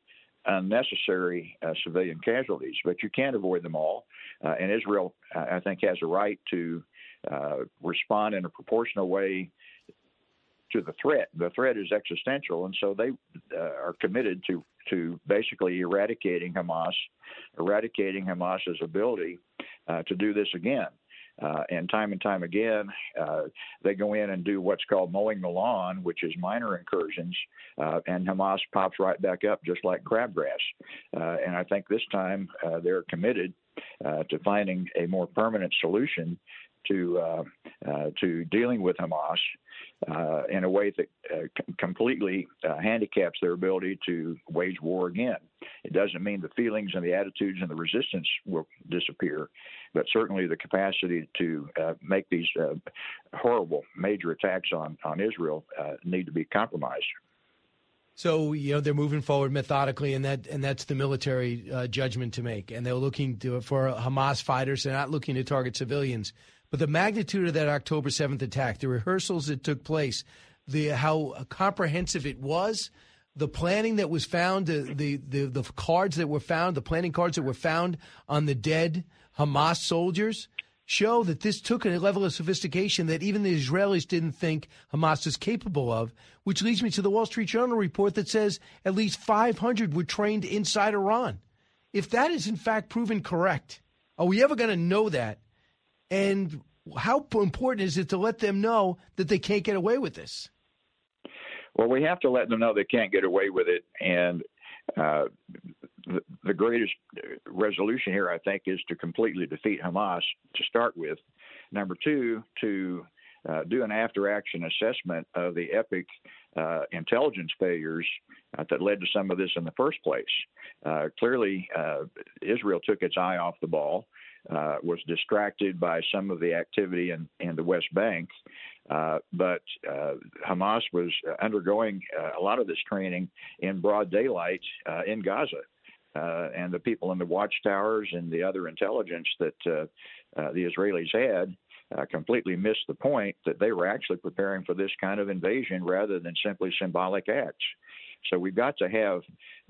unnecessary uh, civilian casualties, but you can't avoid them all. Uh, and Israel, I think, has a right to uh, respond in a proportional way to the threat. The threat is existential, and so they uh, are committed to to basically eradicating Hamas, eradicating Hamas's ability uh, to do this again. Uh, and time and time again, uh, they go in and do what's called mowing the lawn, which is minor incursions, uh, and Hamas pops right back up just like crabgrass. Uh, and I think this time uh, they're committed uh, to finding a more permanent solution to uh, uh, to dealing with Hamas uh, in a way that c- completely handicaps their ability to wage war again. It doesn't mean the feelings and the attitudes and the resistance will disappear, but certainly the capacity to uh, make these uh, horrible major attacks on on Israel uh, need to be compromised. So you know they're moving forward methodically, and that and that's the military uh, judgment to make. And they're looking to, for Hamas fighters. They're not looking to target civilians. But the magnitude of that October 7th attack, the rehearsals that took place, the how comprehensive it was, the planning that was found, the, the, the, the cards that were found, the planning cards that were found on the dead Hamas soldiers show that this took a level of sophistication that even the Israelis didn't think Hamas is capable of, which leads me to the Wall Street Journal report that says at least 500 were trained inside Iran. If that is in fact proven correct, are we ever going to know that? And how important is it to let them know that they can't get away with this? Well, we have to let them know they can't get away with it. And uh, the, greatest resolution here, I think, is to completely defeat Hamas to start with. Number two, to uh, do an after action assessment of the epic uh, intelligence failures uh, that led to some of this in the first place. Uh, clearly, uh, Israel took its eye off the ball uh, was distracted by some of the activity in, in the West Bank. Uh, but uh, Hamas was undergoing uh, a lot of this training in broad daylight uh, in Gaza. Uh, and the people in the watchtowers and the other intelligence that the Israelis had completely missed the point that they were actually preparing for this kind of invasion rather than simply symbolic acts. So we've got to have,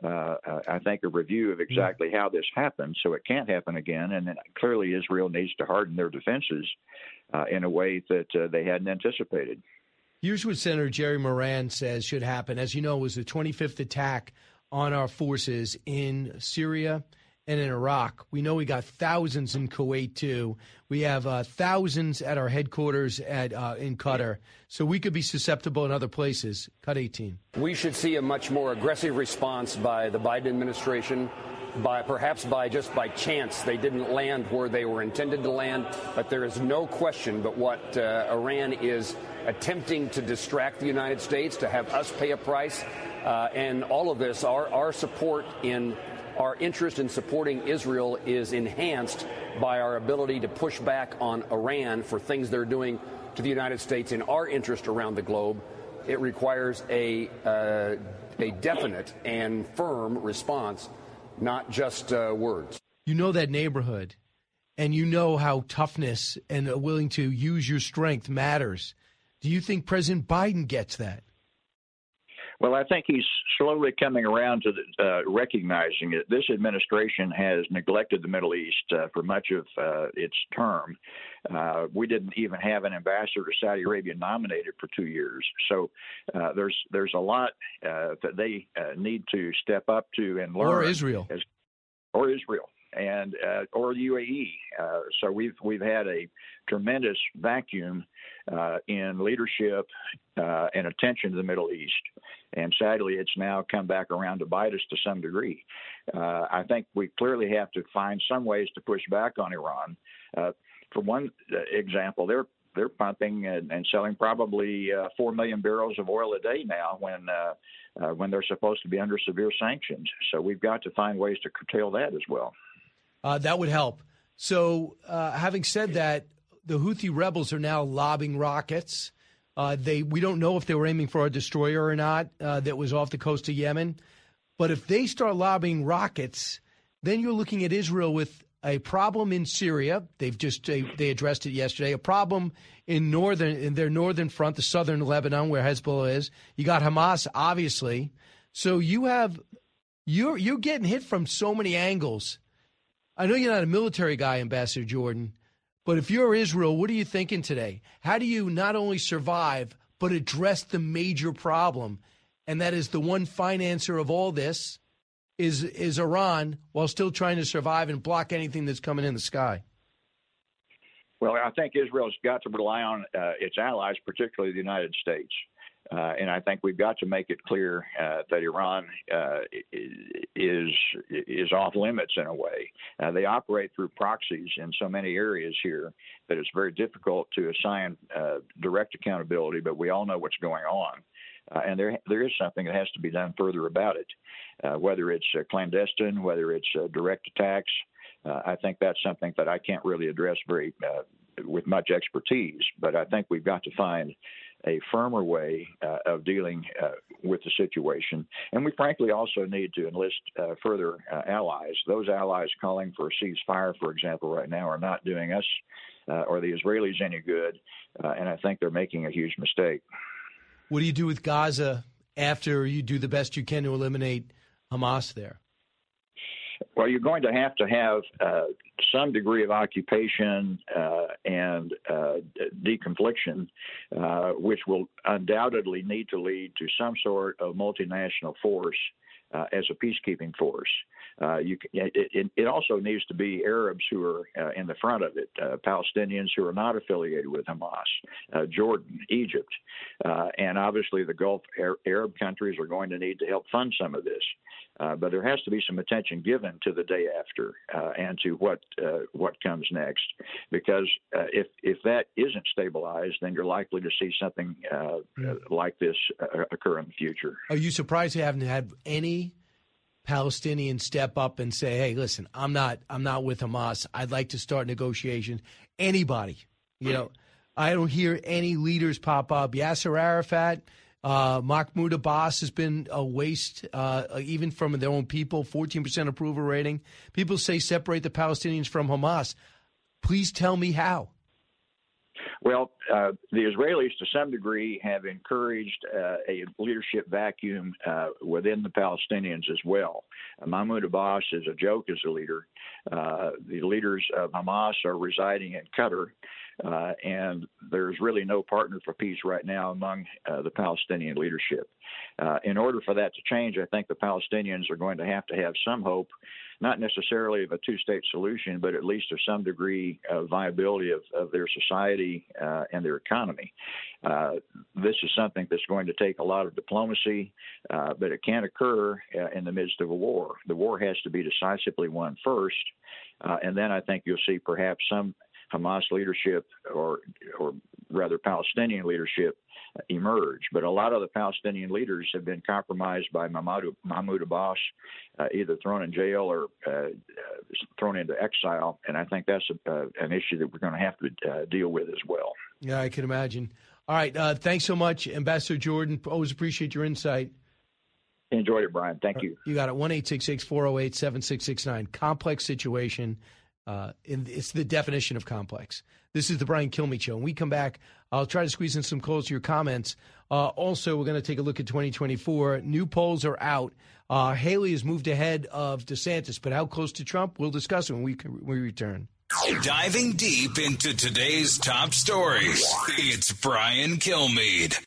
uh, uh, I think, a review of exactly how this happened so it can't happen again. And then clearly, Israel needs to harden their defenses uh, in a way that uh, they hadn't anticipated. Here's what Senator Jerry Moran says should happen. As you know, it was the 25th attack on our forces in Syria and in Iraq. We know we got thousands in Kuwait too. We have uh, thousands at our headquarters at uh, in Qatar. So we could be susceptible in other places. Cut 18. We should see a much more aggressive response by the Biden administration. By perhaps by just by chance they didn't land where they were intended to land, but there is no question but what uh, Iran is attempting to distract the United States, to have us pay a price, uh, and all of this, our, our support in our interest in supporting Israel is enhanced by our ability to push back on Iran for things they're doing to the United States in our interest around the globe. It requires a, uh, a definite and firm response, not just uh, words. You know that neighborhood, and you know how toughness and willing to use your strength matters. Do you think President Biden gets that? Well, I think he's slowly coming around to the, uh, recognizing it. This administration has neglected the Middle East uh, for much of uh, its term. Uh, we didn't even have an ambassador to Saudi Arabia nominated for two years. So uh, there's there's a lot uh, that they need to step up to and learn. Or Israel. As, or Israel and uh, or the UAE. Uh, so we've we've had a tremendous vacuum uh, in leadership uh, and attention to the Middle East, and sadly, it's now come back around to bite us to some degree. Uh, I think we clearly have to find some ways to push back on Iran. Uh, for one example, they're they're pumping and, and selling probably uh, four million barrels of oil a day now when uh, uh, when they're supposed to be under severe sanctions. So we've got to find ways to curtail that as well. Uh, that would help. So, uh, having said that, the Houthi rebels are now lobbing rockets. Uh, they we don't know if they were aiming for a destroyer or not uh, that was off the coast of Yemen. But if they start lobbing rockets, then you're looking at Israel with a problem in Syria. They've just they, they addressed it yesterday. A problem in northern in their northern front, the southern Lebanon, where Hezbollah is. You got Hamas, obviously. So you have you're you're getting hit from so many angles. I know you're not a military guy, Ambassador Jordan, but if you're Israel, what are you thinking today? How do you not only survive but address the major problem, and that is the one financer of all this is is Iran, while still trying to survive and block anything that's coming in the sky. Well, I think Israel's got to rely on uh, its allies, particularly the United States. Uh, and I think we've got to make it clear uh, that Iran uh, is is off limits in a way. Uh, they operate through proxies in so many areas here that it's very difficult to assign uh, direct accountability. But we all know what's going on, uh, and there there is something that has to be done further about it. whether it's clandestine, whether it's direct attacks, I think that's something that I can't really address very with much expertise. But I think we've got to find a firmer way uh, of dealing uh, with the situation. And we frankly also need to enlist uh, further uh, allies. Those allies calling for a ceasefire, for example, right now are not doing us uh, or the Israelis any good. Uh, and I think they're making a huge mistake. What do you do with Gaza after you do the best you can to eliminate Hamas there? Well, you're going to have to have uh, some degree of occupation uh, and uh, deconfliction, uh, which will undoubtedly need to lead to some sort of multinational force uh, as a peacekeeping force. Uh, you, it, it, also needs to be Arabs who are in the front of it, Palestinians who are not affiliated with Hamas, Jordan, Egypt, and obviously the Gulf Arab countries are going to need to help fund some of this. Uh, but there has to be some attention given to the day after uh, and to what uh, what comes next, because if if that isn't stabilized, then you're likely to see something hmm. like this occur in the future. Are you surprised you haven't had any? Palestinians step up and say, "Hey, listen, I'm not I'm not with Hamas. I'd like to start negotiations." Anybody, you know, I don't hear any leaders pop up. Yasser Arafat, uh, Mahmoud Abbas has been a waste, uh, even from their own people. 14% approval rating. People say separate the Palestinians from Hamas. Please tell me how. Well, uh, the Israelis, to some degree, have encouraged uh, a leadership vacuum uh, within the Palestinians as well. Mahmoud Abbas is a joke as a leader. Uh, the leaders of Hamas are residing in Qatar, uh, and there's really no partner for peace right now among uh, the Palestinian leadership. in order for that to change, I think the Palestinians are going to have to have some hope not necessarily of a two state solution, but at least of some degree of viability of, of their society uh, and their economy. Uh, this is something that's going to take a lot of diplomacy, uh, but it can't occur uh, in the midst of a war. The war has to be decisively won first, uh, and then I think you'll see perhaps some Hamas leadership, or or rather Palestinian leadership, emerge. But a lot of the Palestinian leaders have been compromised by Mahmoud, Mahmoud Abbas, uh, either thrown in jail or uh, thrown into exile. And I think that's a, uh, an issue that we're going to have to uh, deal with as well. Yeah, I can imagine. All right. Uh, thanks so much, Ambassador Jordan. Always appreciate your insight. Enjoyed it, Brian. Thank you. You got it. 1 408 7669. Complex situation. Uh, it's the definition of complex. This is the Brian Kilmeade Show. When we come back, I'll try to squeeze in some calls to your comments. Uh, also, we're going to take a look at 2024. New polls are out. Uh, Haley has moved ahead of DeSantis, but how close to Trump? We'll discuss when we, when we return. Diving deep into today's top stories, it's Brian Kilmeade.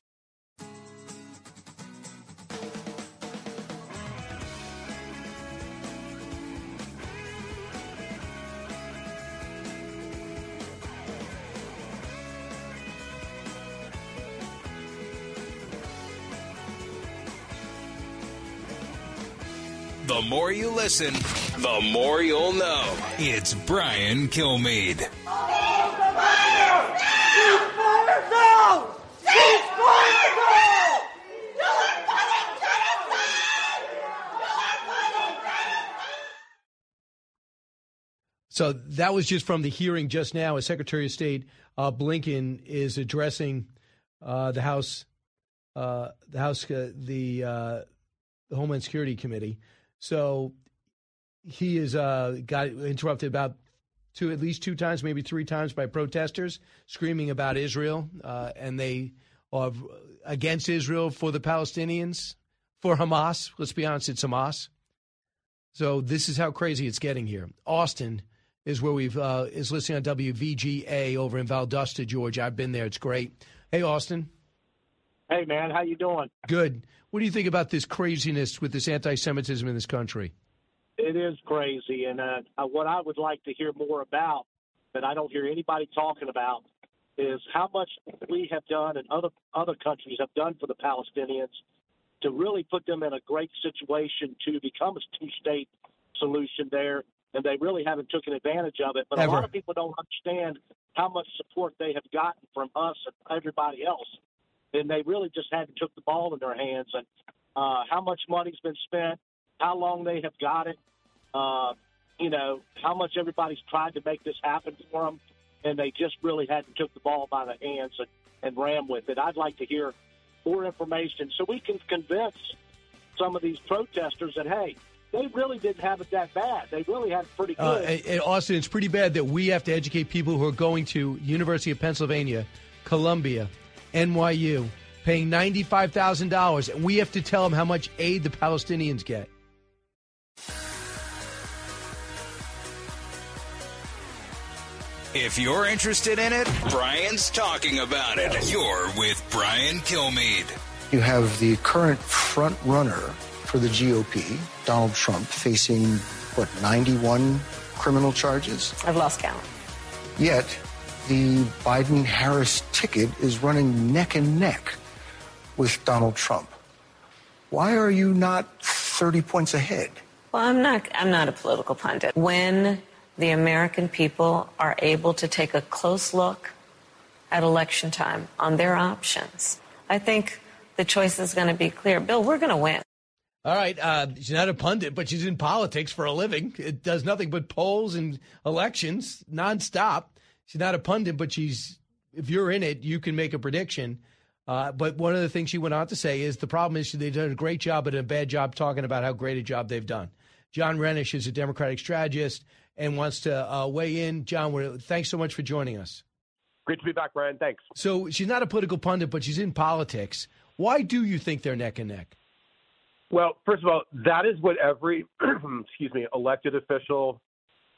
More you listen, the more you'll know. It's Brian Kilmeade. So that was just from the hearing just now. As Secretary of State uh, Blinken is addressing uh, the House, uh, the House, uh, the, uh, the Homeland Security Committee. So he is uh, got interrupted about two, at least two times, maybe three times by protesters screaming about Israel, and they are against Israel for the Palestinians, for Hamas. Let's be honest, it's Hamas. So this is how crazy it's getting here. Austin is where we've uh, is listening on WVGA over in Valdosta, Georgia. I've been there; it's great. Hey, Austin. Hey, man, how you doing? Good. What do you think about this craziness with this anti-Semitism in this country? It is crazy, and uh, what I would like to hear more about that I don't hear anybody talking about is how much we have done and other other countries have done for the Palestinians to really put them in a great situation to become a two-state solution there, and they really haven't taken advantage of it. But Ever. a lot of people don't understand how much support they have gotten from us and everybody else, and they really just hadn't took the ball in their hands and uh, how much money's been spent, how long they have got it, uh, you know, how much everybody's tried to make this happen for them, and they just really hadn't took the ball by the hands and, and ran with it. I'd like to hear more information so we can convince some of these protesters that hey, they really didn't have it that bad. They really had it pretty good. Uh, and- and Austin, it's pretty bad that we have to educate people who are going to University of Pennsylvania, Columbia, NYU, paying ninety-five thousand dollars, and we have to tell them how much aid the Palestinians get. If you're interested in it, Brian's talking about it. You're with Brian Kilmeade. You have the current front runner for the GOP, Donald Trump, facing, what, 91 criminal charges? I've lost count. Yet, the Biden Harris ticket is running neck and neck with Donald Trump. Why are you not 30 points ahead? Well, I'm not. I'm not a political pundit. When the American people are able to take a close look at election time on their options, I think the choice is going to be clear. Bill, we're going to win. All right, uh, she's not a pundit, but she's in politics for a living. It does nothing but polls and elections nonstop. She's not a pundit, but she's if you're in it, you can make a prediction. Uh, but one of the things she went on to say is the problem is they've done a great job but a bad job talking about how great a job they've done. Jon Reinish is a Democratic strategist and wants to uh, weigh in. Jon, thanks so much for joining us. Great to be back, Brian. Thanks. So she's not a political pundit, but she's in politics. Why do you think they're neck and neck? Well, first of all, that is what every excuse me elected official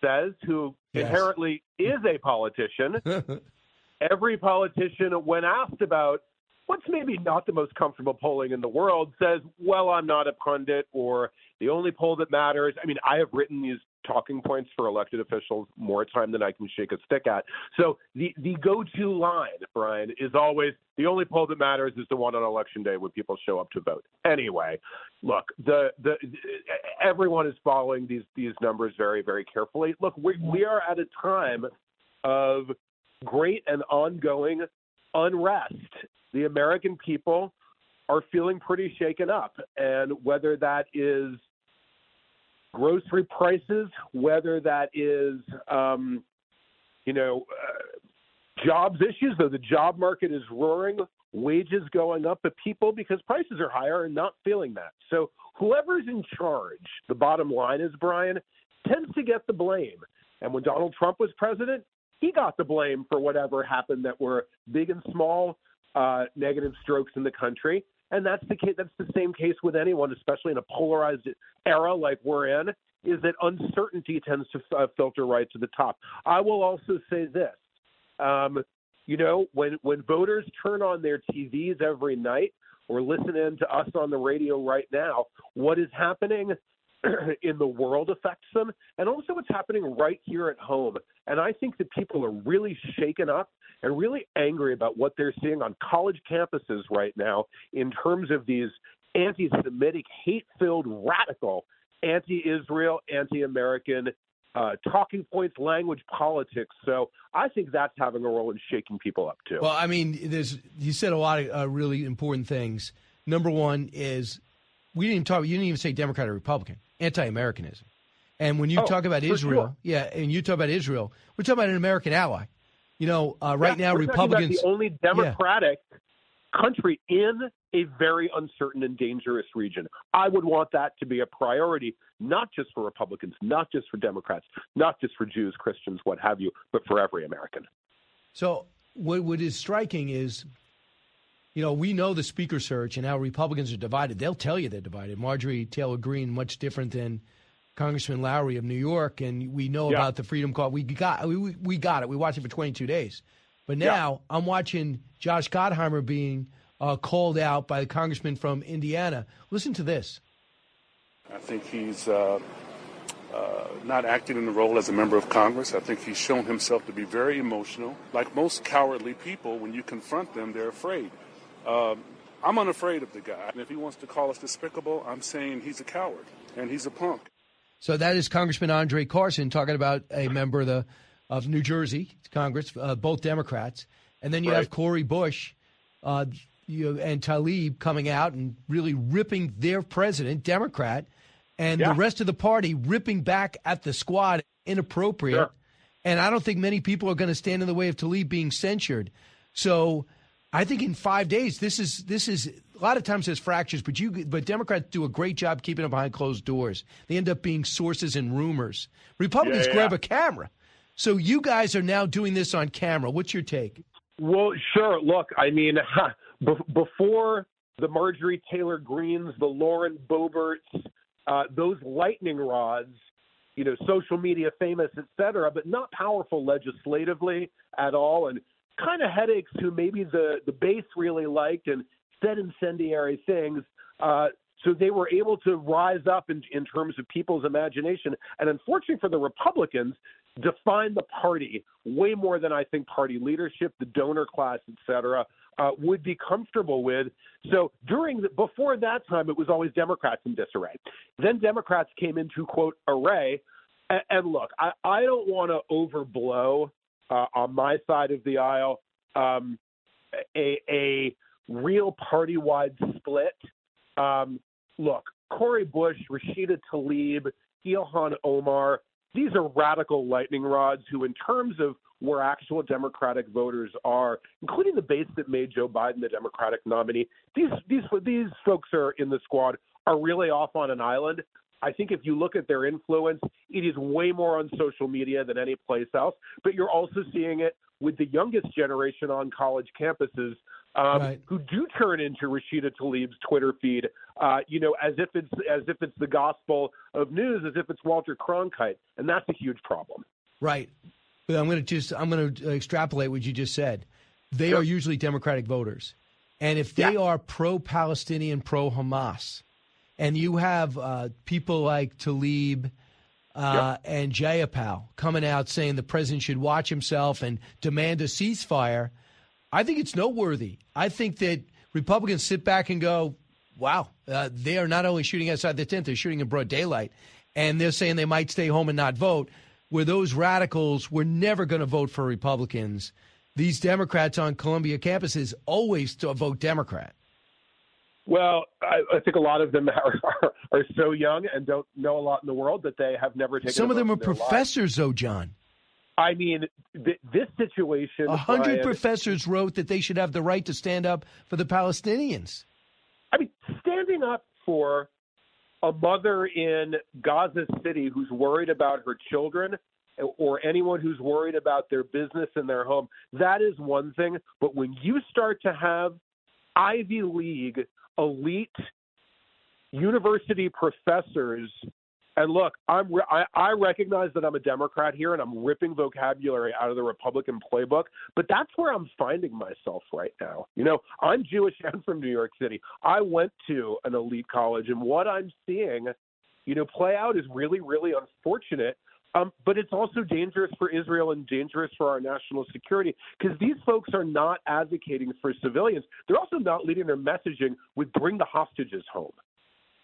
says, who Yes. inherently is a politician. every politician, when asked about what's maybe not the most comfortable polling in the world, says, "Well, I'm not a pundit," or "The only poll that matters." I mean, I have written these talking points for elected officials more time than I can shake a stick at. So the the go-to line, Brian, is always the only poll that matters is the one on election day when people show up to vote. Anyway, look, the the everyone is following these these numbers very very carefully. Look, we we are at a time of great and ongoing unrest. The American people are feeling pretty shaken up, and whether that is grocery prices, whether that is, um, you know, uh, jobs issues, though the job market is roaring, wages going up, but people, because prices are higher, are not feeling that. So whoever's in charge, the bottom line is, Brian, tends to get the blame. And when Donald Trump was president, he got the blame for whatever happened that were big and small uh, negative strokes in the country. And that's the case. That's the same case with anyone, especially in a polarized era like we're in. Is that uncertainty tends to uh, filter right to the top. I will also say this: um, you know, when when voters turn on their TVs every night or listen in to us on the radio right now, what is happening in the world affects them, and also what's happening right here at home. And I think that people are really shaken up and really angry about what they're seeing on college campuses right now in terms of these anti Semitic, hate filled, radical, anti Israel, anti American uh, talking points, language, politics. So I think that's having a role in shaking people up too. Well, I mean, there's you said a lot of uh, really important things. Number one is we didn't talk. You didn't even say Democrat or Republican. Anti-Americanism. And when you Oh, talk about Israel, sure. yeah, and you talk about Israel, we're talking about an American ally. You know, uh, right Yeah, now we're talking about Republicans. the only Yeah. democratic country in a very uncertain and dangerous region. I would want that to be a priority, not just for Republicans, not just for Democrats, not just for Jews, Christians, what have you, but for every American. So what what is striking is, you know, we know the speaker search and how Republicans are divided. They'll tell you they're divided. Marjorie Taylor Greene much different than Congressman Lawler of New York, and we know Yeah. about the Freedom Call. We got we, we- we got it. We watched it for 22 days, but now I'm watching Josh Gottheimer being uh, called out by the congressman from Indiana. Listen to this. I think he's uh, uh, not acting in the role as a member of Congress. I think he's shown himself to be very emotional. Like most cowardly people, when you confront them, they're afraid. Um, I'm unafraid of the guy. And if he wants to call us despicable, I'm saying he's a coward and he's a punk. So that is Congressman Andre Carson talking about a member of the of New Jersey Congress, uh, both Democrats, and then you have Right. Cori Bush, uh, you and Tlaib coming out and really ripping their president, Democrat, and Yeah. the rest of the party ripping back at the squad, inappropriate. Sure. And I don't think many people are going to stand in the way of Tlaib being censured. So I think in five days, this is this is a lot of times there's fractures, but you but Democrats do a great job keeping it behind closed doors. They end up being sources and rumors. Republicans Yeah, yeah, grab a camera. So you guys are now doing this on camera. What's your take? Well, sure. Look, I mean, before the Marjorie Taylor Greens, the Lauren Boeberts, uh, those lightning rods, you know, social media famous, et cetera, but not powerful legislatively at all, and kind of headaches who maybe the the base really liked and said incendiary things. Uh, so they were able to rise up in, in terms of people's imagination, and unfortunately for the Republicans, define the party way more than I think party leadership, the donor class, et cetera, uh, would be comfortable with. So during the, before that time, it was always Democrats in disarray. Then Democrats came into quote array. And, and look, I, I don't want to overblow uh, on my side of the aisle um, a, a real party-wide split. Um, look, Cori Bush, Rashida Tlaib, Ilhan Omar, these are radical lightning rods who, in terms of where actual Democratic voters are, including the base that made Joe Biden the Democratic nominee, these these these folks are in the squad are really off on an island. I think if you look at their influence, it is way more on social media than any place else. But you're also seeing it with the youngest generation on college campuses um, Right. who do turn into Rashida Tlaib's Twitter feed, uh, you know, as if it's as if it's the gospel of news, as if it's Walter Cronkite, and that's a huge problem. Right. But I'm going to just I'm going to extrapolate what you just said. They are usually Democratic voters, and if they are pro-Palestinian, pro-Hamas, and you have uh, people like Tlaib uh, and Jayapal coming out saying the president should watch himself and demand a ceasefire, I think it's noteworthy. I think that Republicans sit back and go, "Wow, uh, they are not only shooting outside the tent; they're shooting in broad daylight." and they're saying they might stay home and not vote, where those radicals were never going to vote for Republicans. These Democrats on Columbia campuses always to vote Democrat. Well, I, I think a lot of them are, are are so young and don't know a lot in the world that they have never taken. Some of them are lives. professors, though, Jon. I mean, th- this situation. A hundred professors wrote that they should have the right to stand up for the Palestinians. I mean, standing up for a mother in Gaza City who's worried about her children or anyone who's worried about their business and their home, that is one thing. But when you start to have Ivy League elite university professors, and look, I'm re- I, I recognize that I'm a Democrat here, and I'm ripping vocabulary out of the Republican playbook. But that's where I'm finding myself right now. You know, I'm Jewish and from New York City. I went to an elite college, and what I'm seeing, you know, play out is really, really unfortunate. Um, but it's also dangerous for Israel and dangerous for our national security because these folks are not advocating for civilians. They're also not leading their messaging with bring the hostages home.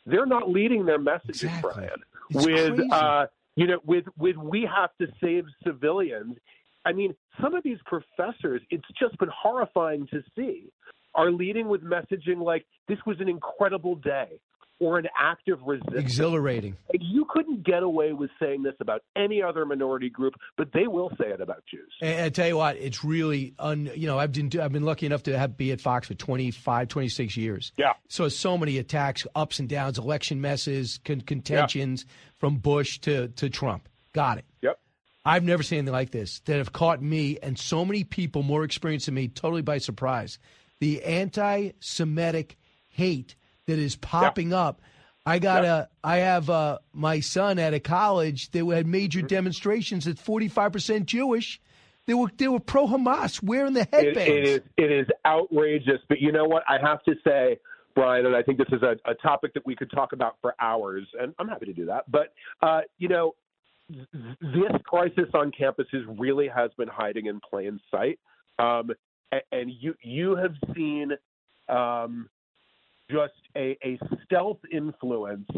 They're not leading their messaging, Brian, It's with uh, you know, with with we have to save civilians. I mean, some of these professors, it's just been horrifying to see, are leading with messaging like this was an incredible day. Or an active resistance. Exhilarating. You couldn't get away with saying this about any other minority group, but they will say it about Jews. And I tell you what, it's really un. You know, I've been I've been lucky enough to have be at Fox for 25, 26 years. Yeah. So so many attacks, ups and downs, election messes, con- contentions from Bush to to Trump. Got it. Yep. I've never seen anything like this that have caught me and so many people more experienced than me totally by surprise. The anti-Semitic hate that is popping up. I got a. I have uh, my son at a college that had major Mm-hmm. demonstrations that's forty five percent Jewish. They were they were pro Hamas, wearing the It, headbands. it is it is outrageous. But you know what? I have to say, Brian, and I think this is a, a topic that we could talk about for hours, and I'm happy to do that. But uh, you know, th- this crisis on campuses really has been hiding in plain sight, um, and, and you you have seen um, just a, a stealth influence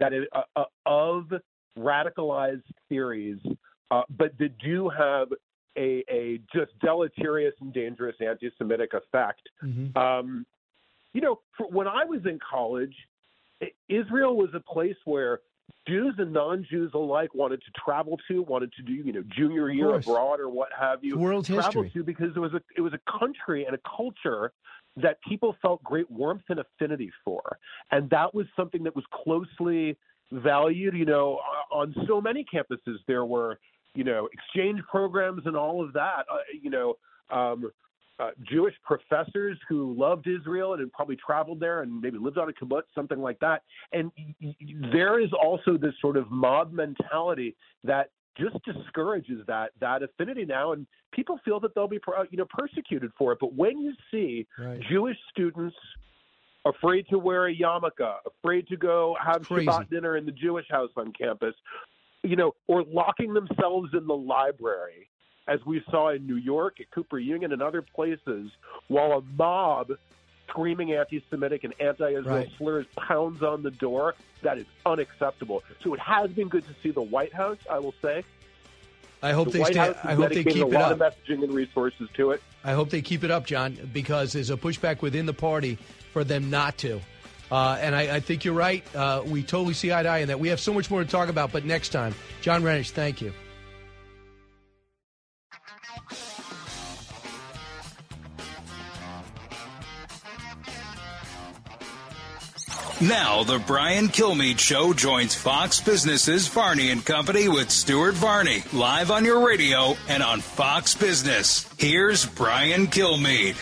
that is uh, uh, of radicalized theories, uh, but that do have a, a just deleterious and dangerous anti-Semitic effect. Um, you know, for, when I was in college, Israel was a place where Jews and non-Jews alike wanted to travel to, wanted to do, you know, junior year abroad or what have you. World travel history. to because it was a it was a country and a culture that people felt great warmth and affinity for, and that was something that was closely valued. You know, on so many campuses there were, you know, exchange programs and all of that. Uh, you know. Um, uh, Jewish professors who loved Israel and had probably traveled there and maybe lived on a kibbutz, something like that. And y- y- there is also this sort of mob mentality that just discourages that that affinity now, and people feel that they'll be per- uh, you know persecuted for it. But when you see Right. Jewish students afraid to wear a yarmulke, afraid to go have. Shabbat dinner in the Jewish house on campus, you know, or locking themselves in the library, as we saw in New York, at Cooper Union, and other places, while a mob screaming anti-Semitic and anti-Israel Right. slurs pounds on the door. That is unacceptable. So it has been good to see the White House. I will say. I hope the they White stay. I hope they keep a it lot up. of messaging and resources to it. I hope they keep it up, Jon, because there's a pushback within the party for them not to. Uh, and I, I think you're right. Uh, we totally see eye to eye in that. We have so much more to talk about, but next time. Jon Reinish, thank you. Now, the Brian Kilmeade Show joins Fox Business's Varney and Company with Stuart Varney, live on your radio and on Fox Business. Here's Brian Kilmeade.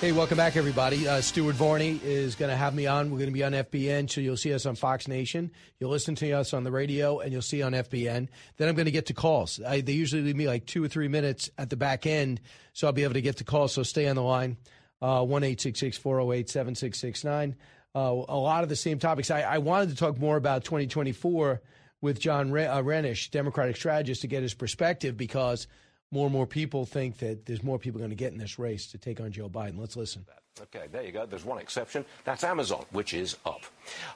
Hey, welcome back, everybody. Uh, Stuart Varney is going to have me on. We're going to be on FBN, so you'll see us on Fox Nation. You'll listen to us on the radio, and you'll see on FBN. Then I'm going to get to calls. I, they usually leave me like two or three minutes at the back end, so I'll be able to get to calls. So stay on the line. Uh, One eight six six four zero eight seven six six nine. Uh, A lot of the same topics. I, I wanted to talk more about 2024 with Jon Re- uh, Reinish, Democratic strategist, to get his perspective because more and more people think that there's more people going to get in this race to take on Joe Biden. Let's listen. Okay, there you go. There's one exception. That's Amazon, which is up.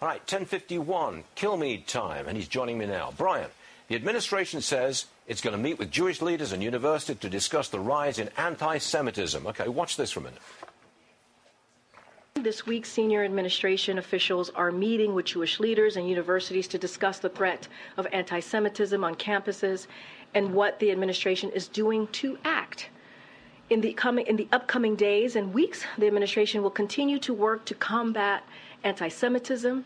All right, 1051, Kilmeade time, and he's joining me now. Brian, the administration says it's going to meet with Jewish leaders and universities to discuss the rise in anti-Semitism. Okay, watch this for a minute. This week, senior administration officials are meeting with Jewish leaders and universities to discuss the threat of anti Semitism on campuses and what the administration is doing to act. In the, coming, in the upcoming days and weeks, the administration will continue to work to combat anti Semitism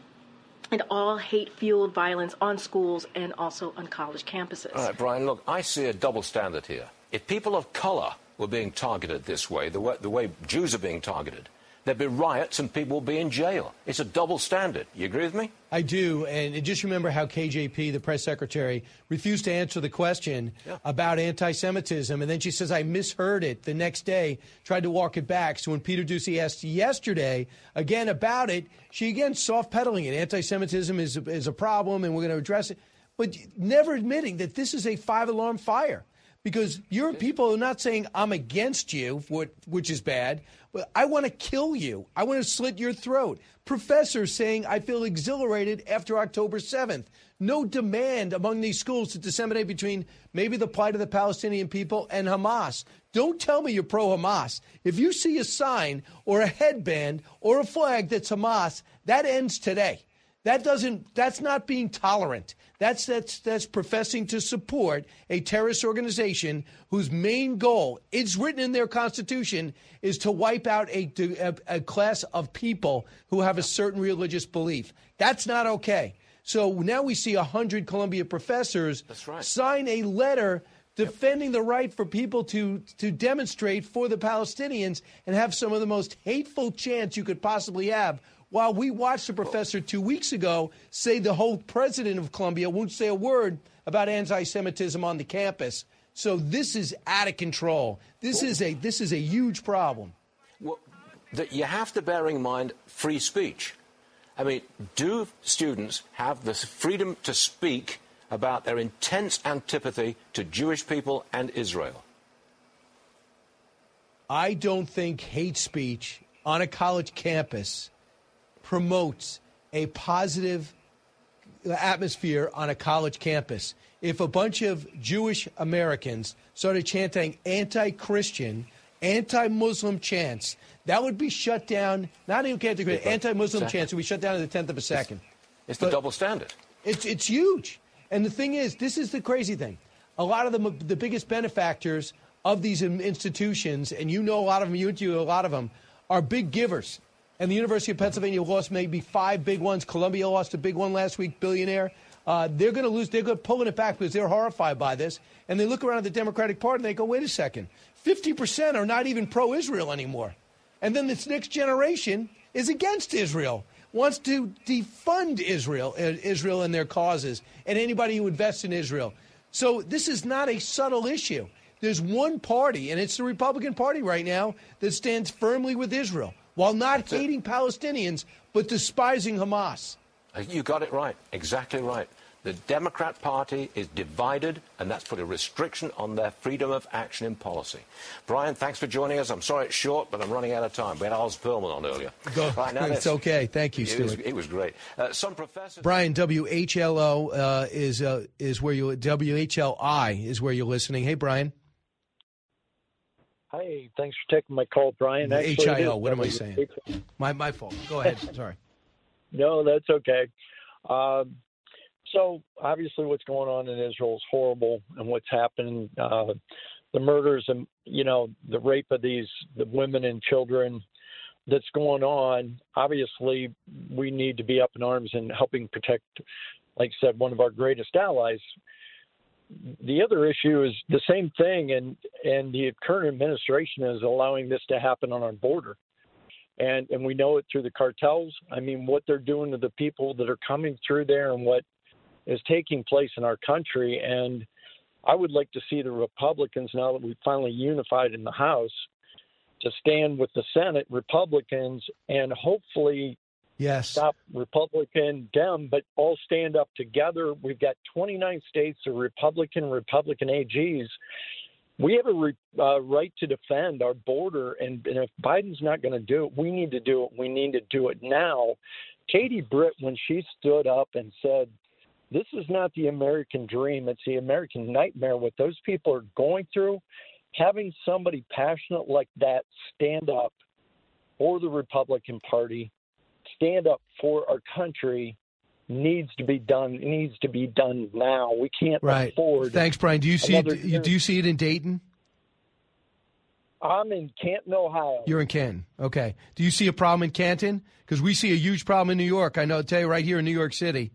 and all hate fueled violence on schools and also on college campuses. All right, Brian, look, I see a double standard here. If people of color were being targeted this way, the way, the way Jews are being targeted, there'd be riots and people will be in jail. It's a double standard. You agree with me? I do, and just remember how KJP, the press secretary, refused to answer the question about anti-Semitism, and then she says, "I misheard it." The next day, tried to walk it back. So when Peter Doocy asked yesterday again about it, she again soft pedaling it. Anti-Semitism is is a problem, and we're going to address it, but never admitting that this is a five-alarm fire because your people are not saying I'm against you, which is bad, but I want to kill you. I want to slit your throat. Professors saying I feel exhilarated after October 7th. No demand among these schools to disseminate between maybe the plight of the Palestinian people and Hamas. Don't tell me you're pro Hamas. If you see a sign or a headband or a flag that's Hamas, that ends today. That doesn't that's not being tolerant. That's that's that's professing to support a terrorist organization whose main goal, it's written in their constitution, is to wipe out a, a, a class of people who have a certain religious belief. That's not okay. So now we see 100 Columbia professors right. sign a letter defending the right for people to, to demonstrate for the Palestinians and have some of the most hateful chants you could possibly have. While we watched the professor two weeks ago say the whole president of Columbia won't say a word about anti Semitism on the campus. So this is out of control. This is a this is a huge problem. Well, that you have to bear in mind free speech. I mean, do students have the freedom to speak about their intense antipathy to Jewish people and Israel? I don't think hate speech on a college campus promotes a positive atmosphere on a college campus. If a bunch of Jewish Americans started chanting anti Christian, anti Muslim chants, that would be shut down. Not even anti Muslim chants would be shut down in the tenth of a second. It's, it's the double standard. It's, it's huge. And the thing is, this is the crazy thing. A lot of them, the biggest benefactors of these institutions, and you know a lot of them, you interview a lot of them, are big givers. And the University of Pennsylvania lost maybe five big ones. Columbia lost a big one last week, billionaire. Uh, they're going to lose. They're going to pulling it back because they're horrified by this. And they look around at the Democratic Party and they go, wait a second. 50% are not even pro Israel anymore. And then this next generation is against Israel, wants to defund Israel, uh, Israel and their causes, and anybody who invests in Israel. So this is not a subtle issue. There's one party, and it's the Republican Party right now, that stands firmly with Israel while not That's hating it. Palestinians, but despising Hamas. You got it right. Exactly right. The Democrat Party is divided, and that's put a restriction on their freedom of action in policy. Brian, thanks for joining us. I'm sorry it's short, but I'm running out of time. We had Oz Pearlman on earlier. Go. Right, now it's okay. Thank you, Stuart. It was, it was great. Uh, some professors. Brian, WHLO uh, is uh, is where you WHLI is where you're listening. Hey, Brian. Hey, thanks for taking my call, Brian. Actually, HIO, what am I saying? My, my fault. Go ahead. Sorry. no, that's okay. Um, so, obviously, what's going on in Israel is horrible, and what's happening, uh, the murders and, you know, the rape of these the women and children that's going on, obviously, we need to be up in arms and helping protect, like I said, one of our greatest allies, the other issue is the same thing, and and the current administration is allowing this to happen on our border, and and we know it through the cartels. I mean, what they're doing to the people that are coming through there, and what is taking place in our country. And I would like to see the Republicans now that we've finally unified in the House to stand with the Senate Republicans and hopefully Yes. Stop Republican, Dem, but all stand up together. We've got 29 states of Republican, Republican AGs. We have a re, uh, right to defend our border, and, and if Biden's not going to do it, we need to do it. We need to do it now. Katie Britt, when she stood up and said, This is not the American dream, it's the American nightmare, what those people are going through, having somebody passionate like that stand up for the Republican Party stand up for our country needs to be done needs to be done now. We can't right. afford. Thanks, Brian. Do you see it, do you see it in Dayton? I'm in Canton, Ohio. You're in Canton. Okay. Do you see a problem in Canton? Because we see a huge problem in New York. I know. I'll tell you right here in New York City.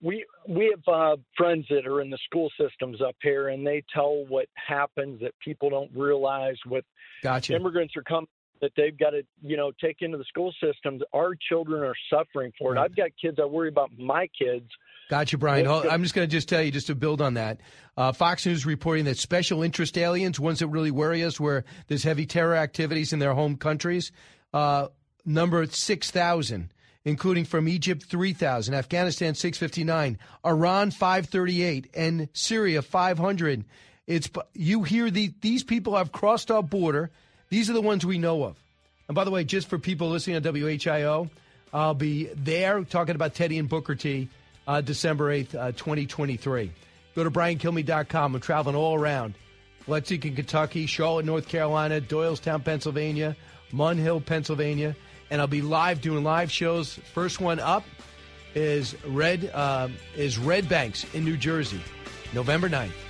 We we have uh, friends that are in the school systems up here, and they tell what happens that people don't realize. With gotcha. immigrants are coming that they've got to, you know, take into the school systems. Our children are suffering for it. Right. I've got kids. I worry about my kids. Gotcha, Brian. I'm just going to just tell you, just to build on that. Uh, Fox News reporting that special interest aliens, ones that really worry us, where there's heavy terror activities in their home countries, uh, number 6,000. including from Egypt 3,000, Afghanistan 659, Iran 538, and Syria 500. It's you hear the, these people have crossed our border. These are the ones we know of. And by the way, just for people listening on WHIO, I'll be there talking about Teddy and Booker T. Uh, December 8th, uh, 2023. Go to briankilmeade.com. I'm traveling all around. Lexington, Kentucky, Charlotte, North Carolina, Doylestown, Pennsylvania, Mun Hill, Pennsylvania, and I'll be live doing live shows. First one up is Red uh, is Red Banks in New Jersey, November 9th.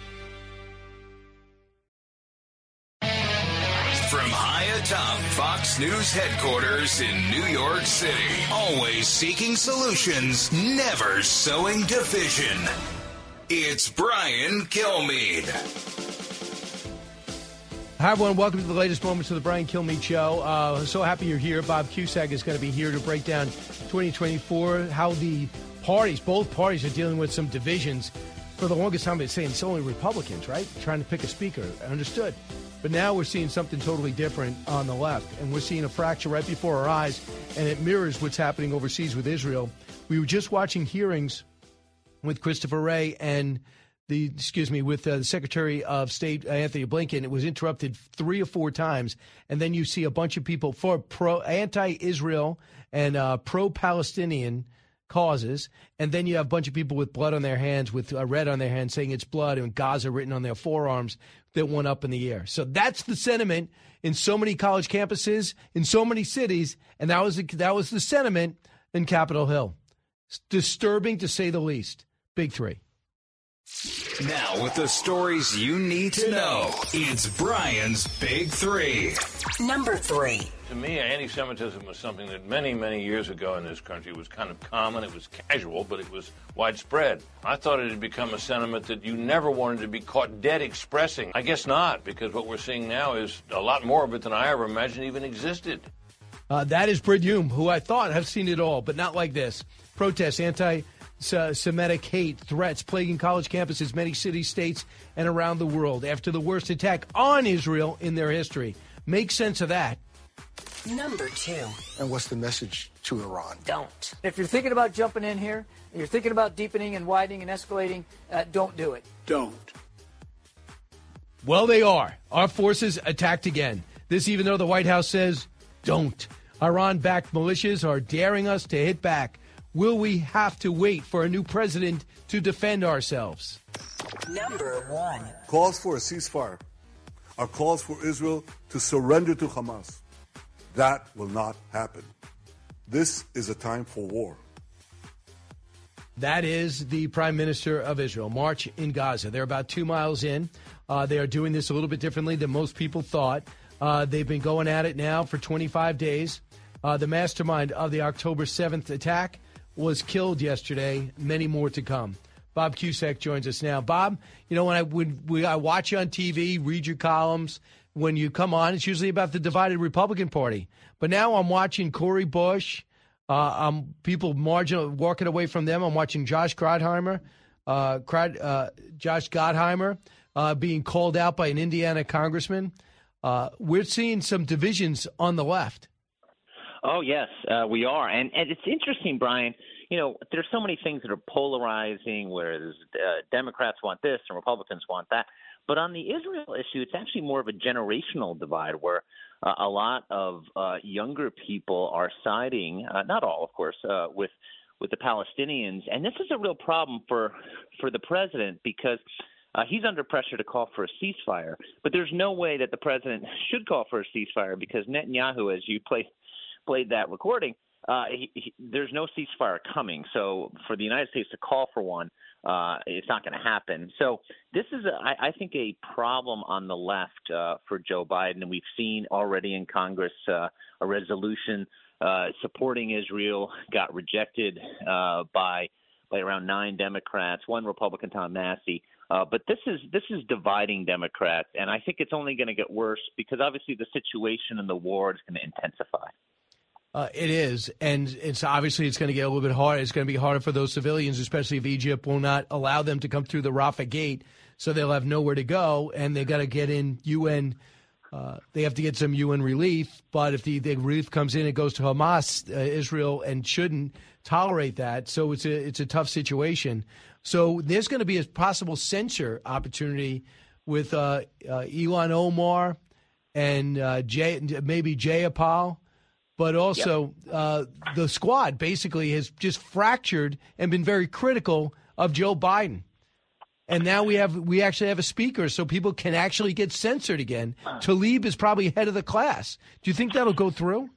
Atop Fox News headquarters in New York City, always seeking solutions, never sowing division. It's Brian Kilmeade. Hi, everyone. Welcome to the latest moments of the Brian Kilmeade Show. Uh, so happy you're here. Bob Cusack is going to be here to break down 2024, how the parties, both parties, are dealing with some divisions. For the longest time, it's saying it's only Republicans, right? Trying to pick a speaker. Understood. But now we're seeing something totally different on the left, and we're seeing a fracture right before our eyes, and it mirrors what's happening overseas with Israel. We were just watching hearings with Christopher Wray and the excuse me with uh, the Secretary of State uh, Antony Blinken. It was interrupted three or four times, and then you see a bunch of people for pro anti-Israel and uh, pro-Palestinian causes, and then you have a bunch of people with blood on their hands, with uh, red on their hands, saying it's blood, and Gaza written on their forearms that went up in the air. So that's the sentiment in so many college campuses, in so many cities, and that was the, that was the sentiment in Capitol Hill. It's disturbing to say the least. Big three. Now, with the stories you need to know, it's Brian's Big Three. Number three. To me, anti Semitism was something that many, many years ago in this country was kind of common. It was casual, but it was widespread. I thought it had become a sentiment that you never wanted to be caught dead expressing. I guess not, because what we're seeing now is a lot more of it than I ever imagined even existed. Uh, that is Brit Hume, who I thought have seen it all, but not like this. Protests, anti Semitic hate, threats plaguing college campuses, many cities, states, and around the world after the worst attack on Israel in their history. Make sense of that. Number two. And what's the message to Iran? Don't. If you're thinking about jumping in here, and you're thinking about deepening and widening and escalating, uh, don't do it. Don't. Well, they are. Our forces attacked again. This, even though the White House says don't. Iran backed militias are daring us to hit back. Will we have to wait for a new president to defend ourselves? Number one. Calls for a ceasefire are calls for Israel to surrender to Hamas. That will not happen. This is a time for war. That is the Prime Minister of Israel. March in Gaza. They're about two miles in. Uh, they are doing this a little bit differently than most people thought. Uh, they've been going at it now for 25 days. Uh, the mastermind of the October 7th attack was killed yesterday. Many more to come. Bob Cusack joins us now. Bob, you know when I when we, I watch you on TV, read your columns. When you come on, it's usually about the divided Republican Party. But now I'm watching Cori Bush. Uh, I'm people marginal walking away from them. I'm watching Josh Grodheimer, uh, uh, Josh Gottheimer uh, being called out by an Indiana congressman. Uh, we're seeing some divisions on the left. Oh yes, uh, we are, and and it's interesting, Brian. You know, there's so many things that are polarizing, where Democrats want this and Republicans want that. But on the Israel issue, it's actually more of a generational divide, where uh, a lot of uh, younger people are siding, uh, not all, of course, uh, with with the Palestinians, and this is a real problem for for the president because. Uh, he's under pressure to call for a ceasefire, but there's no way that the president should call for a ceasefire because Netanyahu, as you play played that recording, uh, he, he, there's no ceasefire coming. So for the United States to call for one, uh, it's not going to happen. So this is, a, I, I think, a problem on the left uh, for Joe Biden, and we've seen already in Congress uh, a resolution uh, supporting Israel got rejected by by around nine Democrats, one Republican, Tom Massie. Uh, but this is this is dividing Democrats, and I think it's only going to get worse because obviously the situation in the war is going to intensify. Uh, it is, and it's obviously it's going to get a little bit harder. It's going to be harder for those civilians, especially if Egypt will not allow them to come through the Rafah gate, so they'll have nowhere to go, and they've got to get in UN uh, they have to get some UN relief, but if the, the relief comes in, it goes to Hamas, uh, Israel, and shouldn't tolerate that. So it's a it's a tough situation. So there's going to be a possible censure opportunity with uh, uh, Ilhan Omar and uh, Jay, maybe Jayapal, but also uh, the squad basically has just fractured and been very critical of Joe Biden. And now we have we actually have a speaker, so people can actually get censored again. Tlaib is probably head of the class. Do you think that'll go through?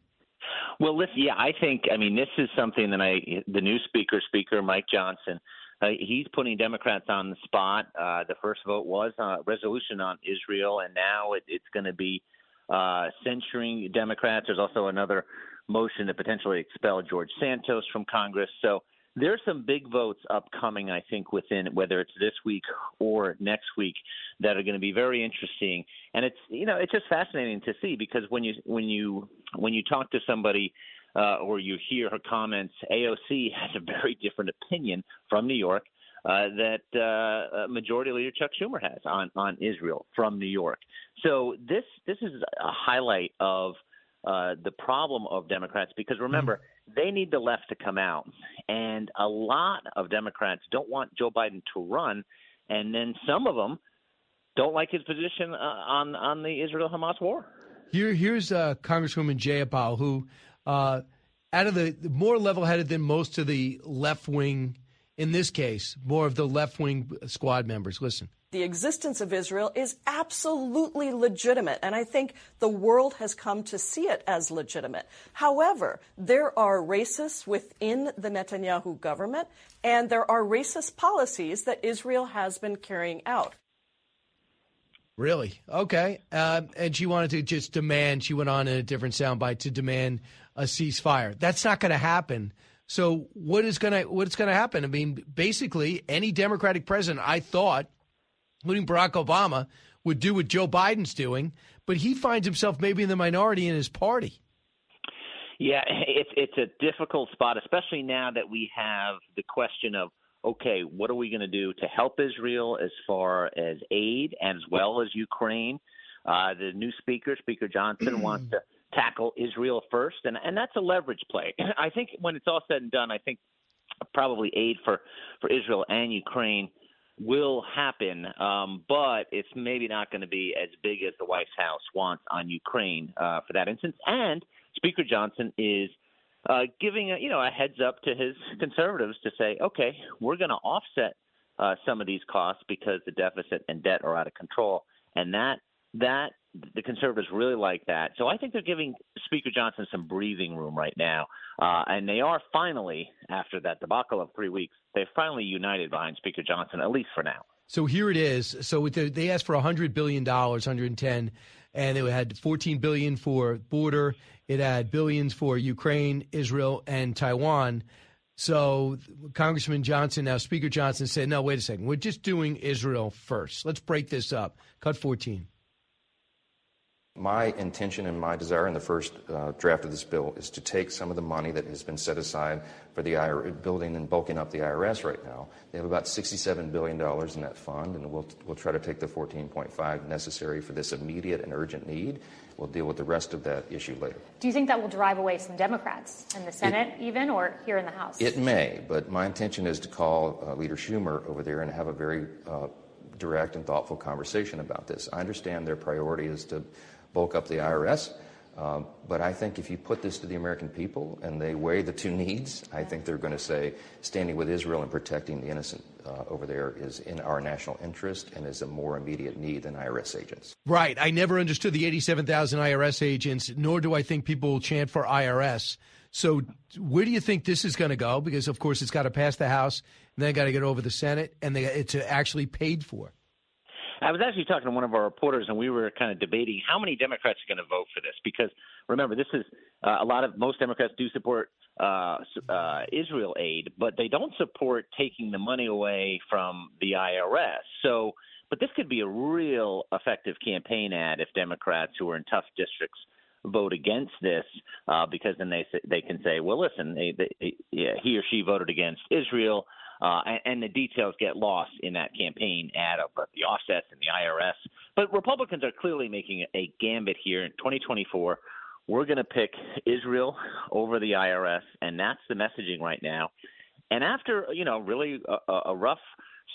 Well, listen, yeah, I think. I mean, this is something that I, the new speaker, Speaker Mike Johnson, uh, he's putting Democrats on the spot. Uh, the first vote was a resolution on Israel, and now it, it's going to be uh, censuring Democrats. There's also another motion to potentially expel George Santos from Congress. So there's some big votes upcoming, I think, within whether it's this week or next week that are going to be very interesting. And it's you know it's just fascinating to see because when you when you when you talk to somebody uh, or you hear her comments, AOC has a very different opinion from New York. Uh, that uh, Majority Leader Chuck Schumer has on on Israel from New York. So this this is a highlight of uh, the problem of Democrats because remember mm-hmm. they need the left to come out, and a lot of Democrats don't want Joe Biden to run, and then some of them don't like his position uh, on on the Israel Hamas war. Here, here's uh, Congresswoman Jayapal, who, uh, out of the more level-headed than most of the left wing, in this case, more of the left wing squad members. Listen the existence of Israel is absolutely legitimate, and I think the world has come to see it as legitimate. However, there are racists within the Netanyahu government, and there are racist policies that Israel has been carrying out. Really? Okay. Uh, and she wanted to just demand, she went on in a different soundbite to demand a ceasefire. That's not going to happen. So what is going to what's going to happen? I mean, basically, any Democratic president, I thought, including Barack Obama, would do what Joe Biden's doing, but he finds himself maybe in the minority in his party. Yeah, it's it's a difficult spot, especially now that we have the question of okay, what are we going to do to help Israel as far as aid as well as Ukraine? Uh, the new speaker, Speaker Johnson, wants to tackle Israel first, and and that's a leverage play. I think when it's all said and done, I think probably aid for for Israel and Ukraine will happen, um, but it's maybe not going to be as big as the White House wants on Ukraine uh, for that instance. And Speaker Johnson is uh, giving a, you know a heads up to his conservatives to say, okay, we're going to offset uh, some of these costs because the deficit and debt are out of control, and that that the conservatives really like that. So I think they're giving Speaker Johnson some breathing room right now. Uh, and they are finally, after that debacle of three weeks, they're finally united behind Speaker Johnson, at least for now. So here it is. So the, they asked for 100 billion dollars, 110, and it had 14 billion for border. It had billions for Ukraine, Israel, and Taiwan. So Congressman Johnson, now Speaker Johnson said, "No, wait a second. We're just doing Israel first. Let's break this up. Cut 14." My intention and my desire in the first uh, draft of this bill is to take some of the money that has been set aside for the IRS, building and bulking up the IRS right now. They have about $67 billion in that fund, and we'll, we'll try to take the 14.5 necessary for this immediate and urgent need. We'll deal with the rest of that issue later. Do you think that will drive away some Democrats in the Senate, it, even, or here in the House? It may, but my intention is to call uh, Leader Schumer over there and have a very uh, direct and thoughtful conversation about this. I understand their priority is to bulk up the IRS. Um, but I think if you put this to the American people and they weigh the two needs, I think they're going to say standing with Israel and protecting the innocent uh, over there is in our national interest and is a more immediate need than IRS agents. Right. I never understood the 87,000 IRS agents, nor do I think people will chant for IRS. So, where do you think this is going to go? Because, of course, it's got to pass the House, and then got to get over the Senate, and they, it's actually paid for. I was actually talking to one of our reporters, and we were kind of debating how many Democrats are going to vote for this. Because remember, this is uh, a lot of most Democrats do support uh, uh, Israel aid, but they don't support taking the money away from the IRS. So, but this could be a real effective campaign ad if Democrats who are in tough districts vote against this uh, because then they they can say, well, listen, they, they, he or she voted against Israel. Uh, and, and the details get lost in that campaign ad uh, the offsets and the IRS. But Republicans are clearly making a gambit here in 2024. We're going to pick Israel over the IRS, and that's the messaging right now. And after you know really a, a rough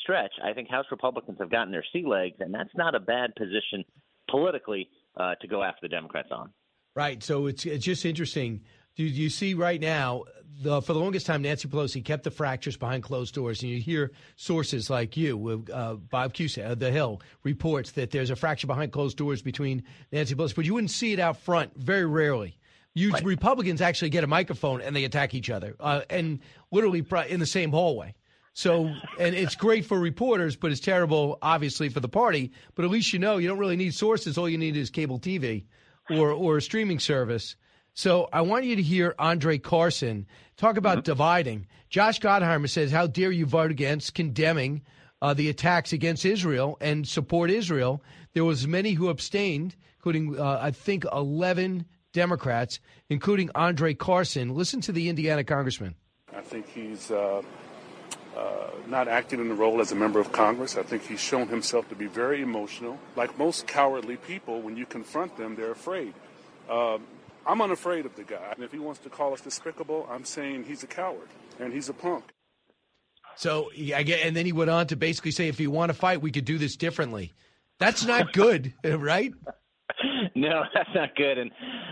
stretch, I think House Republicans have gotten their sea legs, and that's not a bad position politically uh, to go after the Democrats on. Right. So it's it's just interesting. Do you see right now? The, for the longest time, Nancy Pelosi kept the fractures behind closed doors, and you hear sources like you, uh, Bob Cusack, uh, The Hill, reports that there's a fracture behind closed doors between Nancy Pelosi, but you wouldn't see it out front very rarely. You right. Republicans actually get a microphone and they attack each other, uh, and literally in the same hallway. So, and it's great for reporters, but it's terrible, obviously, for the party. But at least you know you don't really need sources. All you need is cable TV or or a streaming service. So I want you to hear Andre Carson talk about mm-hmm. dividing. Josh Gottheimer says, "How dare you vote against condemning uh, the attacks against Israel and support Israel?" There was many who abstained, including uh, I think eleven Democrats, including Andre Carson. Listen to the Indiana congressman. I think he's. Uh uh, not acting in the role as a member of Congress. I think he's shown himself to be very emotional. Like most cowardly people, when you confront them, they're afraid. Um, I'm unafraid of the guy. And if he wants to call us despicable, I'm saying he's a coward and he's a punk. So I get, and then he went on to basically say, if you want to fight, we could do this differently. That's not good, right? no, that's not good. And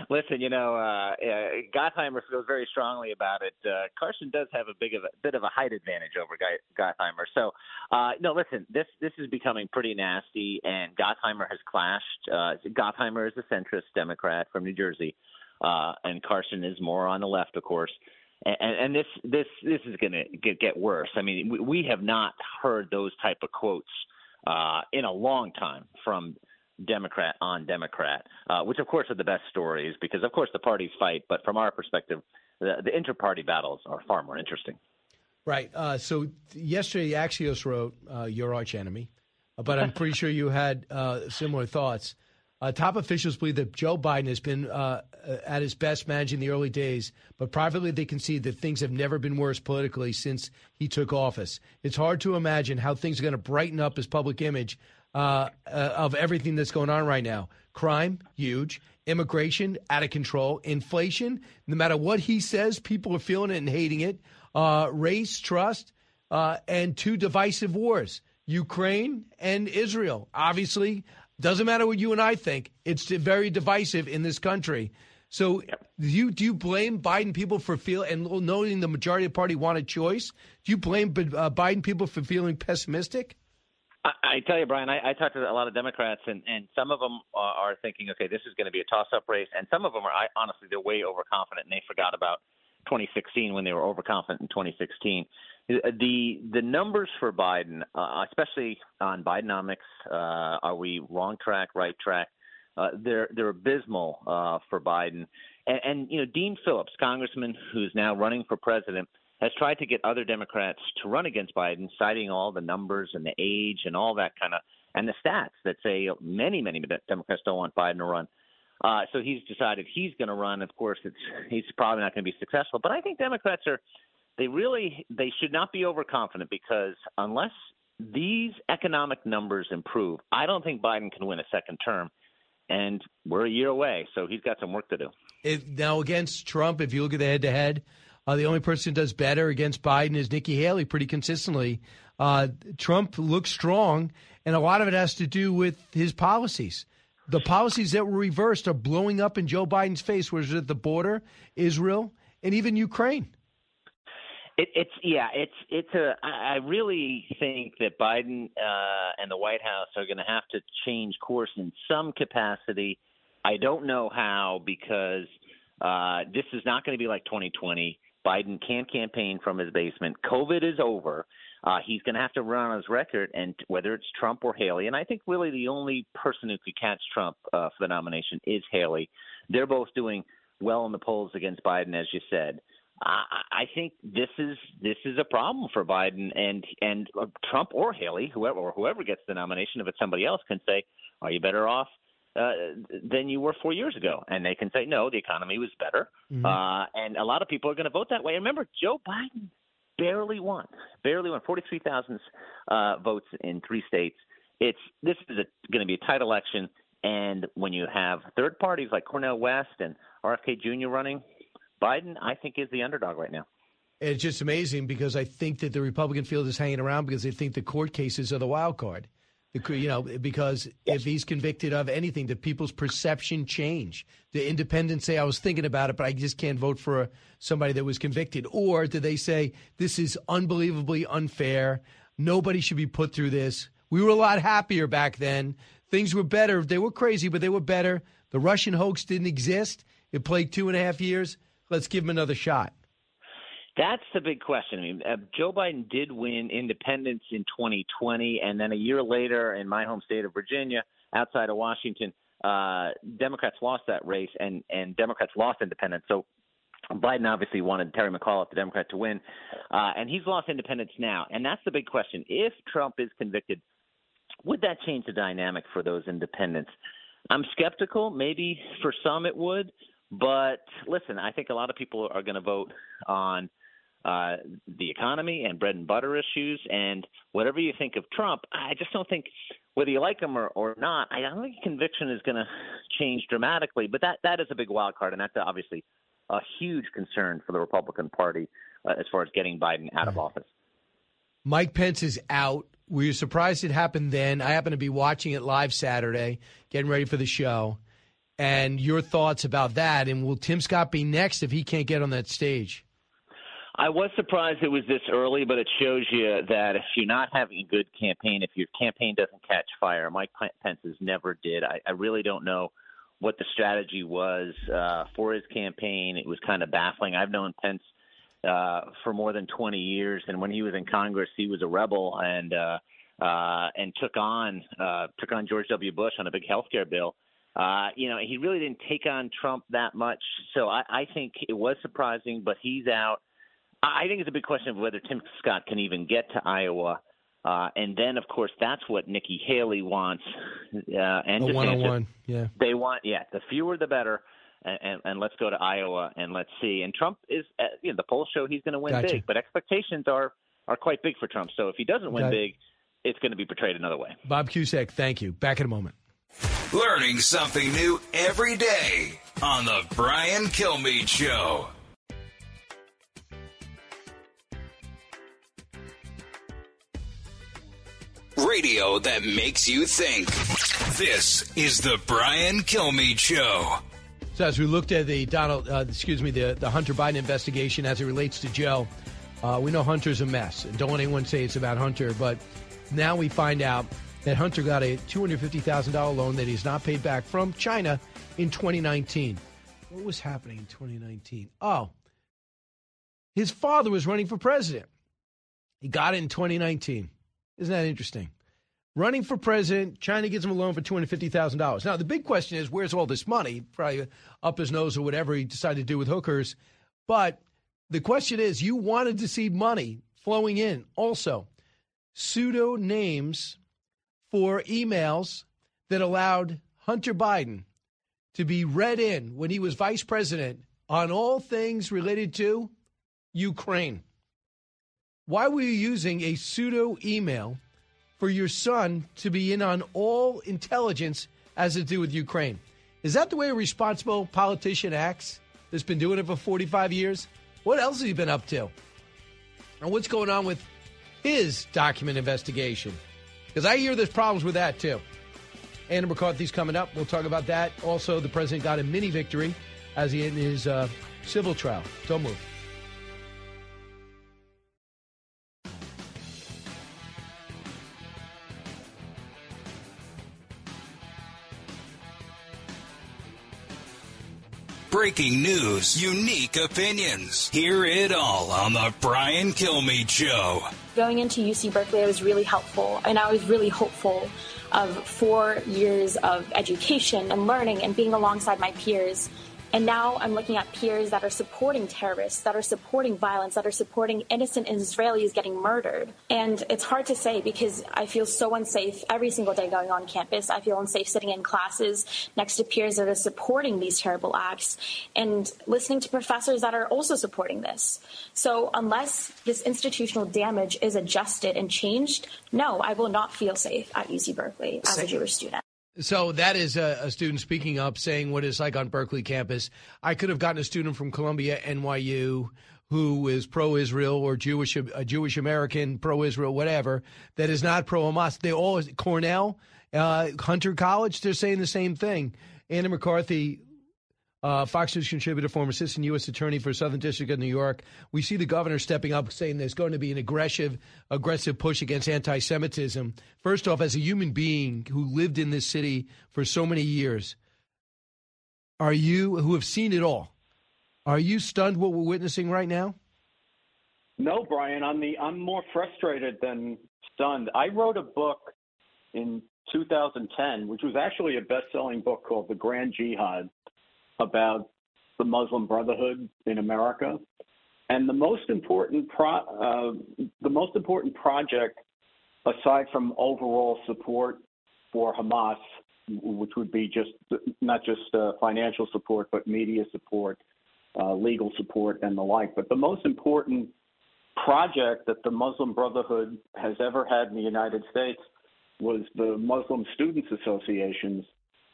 listen, you know, uh, uh, Gottheimer feels very strongly about it. Uh, Carson does have a big of a bit of a height advantage over Gottheimer. So, uh, no, listen, this this is becoming pretty nasty, and Gottheimer has clashed. Uh, Gottheimer is a centrist Democrat from New Jersey, uh, and Carson is more on the left, of course. And, and this this this is going to get, worse. I mean, we, we have not heard those type of quotes uh, in a long time from Democrat on Democrat, uh, which of course are the best stories because of course the parties fight, but from our perspective, the, the inter-party battles are far more interesting. Right. Uh, so yesterday, Axios wrote uh, your arch enemy, but I'm pretty sure you had uh, similar thoughts. Uh, top officials believe that Joe Biden has been uh, at his best managing the early days, but privately they concede that things have never been worse politically since he took office. It's hard to imagine how things are going to brighten up his public image uh, uh, of everything that's going on right now. Crime, huge. Immigration, out of control. Inflation, no matter what he says, people are feeling it and hating it. Uh, race, trust, uh, and two divisive wars Ukraine and Israel. Obviously, doesn't matter what you and I think, it's very divisive in this country. So, do you do you blame Biden people for feel and knowing the majority of the party want a choice? Do you blame uh, Biden people for feeling pessimistic? I, I tell you, Brian, I, I talked to a lot of Democrats, and, and some of them are, are thinking, okay, this is going to be a toss-up race, and some of them are I, honestly they're way overconfident, and they forgot about 2016 when they were overconfident in 2016. The the numbers for Biden, uh, especially on Bidenomics, uh, are we wrong track, right track? Uh, they're they're abysmal uh, for Biden, and, and you know Dean Phillips, congressman who's now running for president has tried to get other Democrats to run against Biden, citing all the numbers and the age and all that kind of and the stats that say many, many Democrats don't want Biden to run. Uh, so he's decided he's going to run. Of course, it's he's probably not going to be successful. But I think Democrats are they really they should not be overconfident because unless these economic numbers improve, I don't think Biden can win a second term. And we're a year away, so he's got some work to do. If, now against Trump, if you look at the head-to-head, uh, the only person who does better against Biden is Nikki Haley pretty consistently. Uh, Trump looks strong, and a lot of it has to do with his policies. The policies that were reversed are blowing up in Joe Biden's face, whether it's at the border, Israel, and even Ukraine. It, it's yeah, it's it's a. I really think that Biden uh, and the White House are going to have to change course in some capacity. I don't know how because uh, this is not going to be like 2020. Biden can't campaign from his basement. COVID is over. Uh, he's going to have to run on his record, and whether it's Trump or Haley, and I think really the only person who could catch Trump uh, for the nomination is Haley. They're both doing well in the polls against Biden, as you said. I, I think this is this is a problem for Biden and and uh, Trump or Haley, whoever or whoever gets the nomination. If it's somebody else, can say, "Are you better off uh, than you were four years ago. And they can say, no, the economy was better. Mm-hmm. Uh, and a lot of people are going to vote that way. Remember, Joe Biden barely won, barely won, 43,000 uh, votes in three states. It's this is going to be a tight election, and when you have third parties like Cornel West and RFK Jr. running, Biden, I think, is the underdog right now. It's just amazing because I think that the Republican field is hanging around because they think the court cases are the wild card. The, you know, because yes. if he's convicted of anything, the people's perception change. The independents say, "I was thinking about it, but I just can't vote for somebody that was convicted," or do they say, "This is unbelievably unfair. Nobody should be put through this." We were a lot happier back then. Things were better. They were crazy, but they were better. The Russian hoax didn't exist. It played two and a half years. Let's give him another shot. That's the big question. I mean, uh, Joe Biden did win independence in 2020, and then a year later, in my home state of Virginia, outside of Washington, uh, Democrats lost that race, and and Democrats lost independence. So Biden obviously wanted Terry McAuliffe, the Democrat, to win, uh, and he's lost independence now. And that's the big question: if Trump is convicted, would that change the dynamic for those independents? I'm skeptical. Maybe for some it would, but listen, I think a lot of people are going to vote on uh, the economy and bread and butter issues. And whatever you think of Trump, I just don't think whether you like him or, or not, I don't think conviction is going to change dramatically. But that that is a big wild card, and that's obviously a huge concern for the Republican Party uh, as far as getting Biden out of office. Mike Pence is out. Were you surprised it happened then? I happen to be watching it live Saturday, getting ready for the show. And your thoughts about that? And will Tim Scott be next if he can't get on that stage? I was surprised it was this early, but it shows you that if you're not having a good campaign, if your campaign doesn't catch fire, Mike Pence's never did. I, I really don't know what the strategy was uh, for his campaign. It was kind of baffling. I've known Pence uh, for more than 20 years, and when he was in Congress, he was a rebel and uh, uh, and took on uh, took on George W. Bush on a big health care bill. Uh, you know, he really didn't take on Trump that much. So I, I think it was surprising, but he's out. I think it's a big question of whether Tim Scott can even get to Iowa. Uh, and then, of course, that's what Nikki Haley wants. Uh, and a one-on-one, yeah. They want, yeah, the fewer the better. And, and, and let's go to Iowa and let's see. And Trump is, uh, you know, the polls show he's going to win gotcha. big, but expectations are are quite big for Trump. So if he doesn't win big, it's going to be portrayed another way. Bob Cusack, thank you. Back in a moment. Learning something new every day on the Brian Kilmeade Show. Radio that makes you think. This is the Brian Kilmeade Show. So as we looked at the Donald, uh, excuse me, the, the Hunter Biden investigation as it relates to Joe, uh, we know Hunter's a mess. And don't let anyone say it's about Hunter, but now we find out that Hunter got a $250,000 loan that he's not paid back from China in 2019. What was happening in 2019? Oh, his father was running for president. He got it in 2019. Isn't that interesting? Running for president, China gives him a loan for $250,000. Now, the big question is where's all this money? Probably up his nose or whatever he decided to do with hookers. But the question is you wanted to see money flowing in. Also, pseudo names for emails that allowed Hunter Biden to be read in when he was vice president on all things related to Ukraine. Why were you using a pseudo email for your son to be in on all intelligence as to do with Ukraine? Is that the way a responsible politician acts that's been doing it for 45 years? What else has he been up to? And what's going on with his document investigation? Because I hear there's problems with that too. Andy McCarthy's coming up. We'll talk about that. Also, the president got a mini victory as he in his uh, civil trial. Don't move. Breaking news, unique opinions. Hear it all on The Brian Kilmeade Show. Going into UC Berkeley, I was really helpful, and I was really hopeful of four years of education and learning and being alongside my peers And now I'm looking at peers that are supporting terrorists, that are supporting violence, that are supporting innocent Israelis getting murdered. And it's hard to say because I feel so unsafe every single day going on campus. I feel unsafe sitting in classes next to peers that are supporting these terrible acts and listening to professors that are also supporting this. So unless this institutional damage is adjusted and changed, no, I will not feel safe at UC Berkeley as a Jewish student. So that is a, a, student speaking up, saying what it's like on Berkeley campus. I could have gotten a student from Columbia, NYU, who is pro-Israel or Jewish, a Jewish American, pro-Israel, whatever, that is not pro-Hamas. They all Cornell, uh, Hunter College, they're saying the same thing. Andy McCarthy uh, Fox News contributor, former assistant U.S. attorney for Southern District of New York. We see the governor stepping up, saying there's going to be an aggressive, aggressive push against anti-Semitism. First off, as a human being who lived in this city for so many years, are you who have seen it all? Are you stunned what we're witnessing right now? No, Brian. I'm the I'm more frustrated than stunned. I wrote a book in 2010, which was actually a best-selling book called The Grand Jihad about the Muslim Brotherhood in America. And the most important pro, uh, the most important project, aside from overall support for Hamas, which would be just not just uh, financial support, but media support, uh, legal support, and the like. But the most important project that the Muslim Brotherhood has ever had in the United States was the Muslim Students Associations,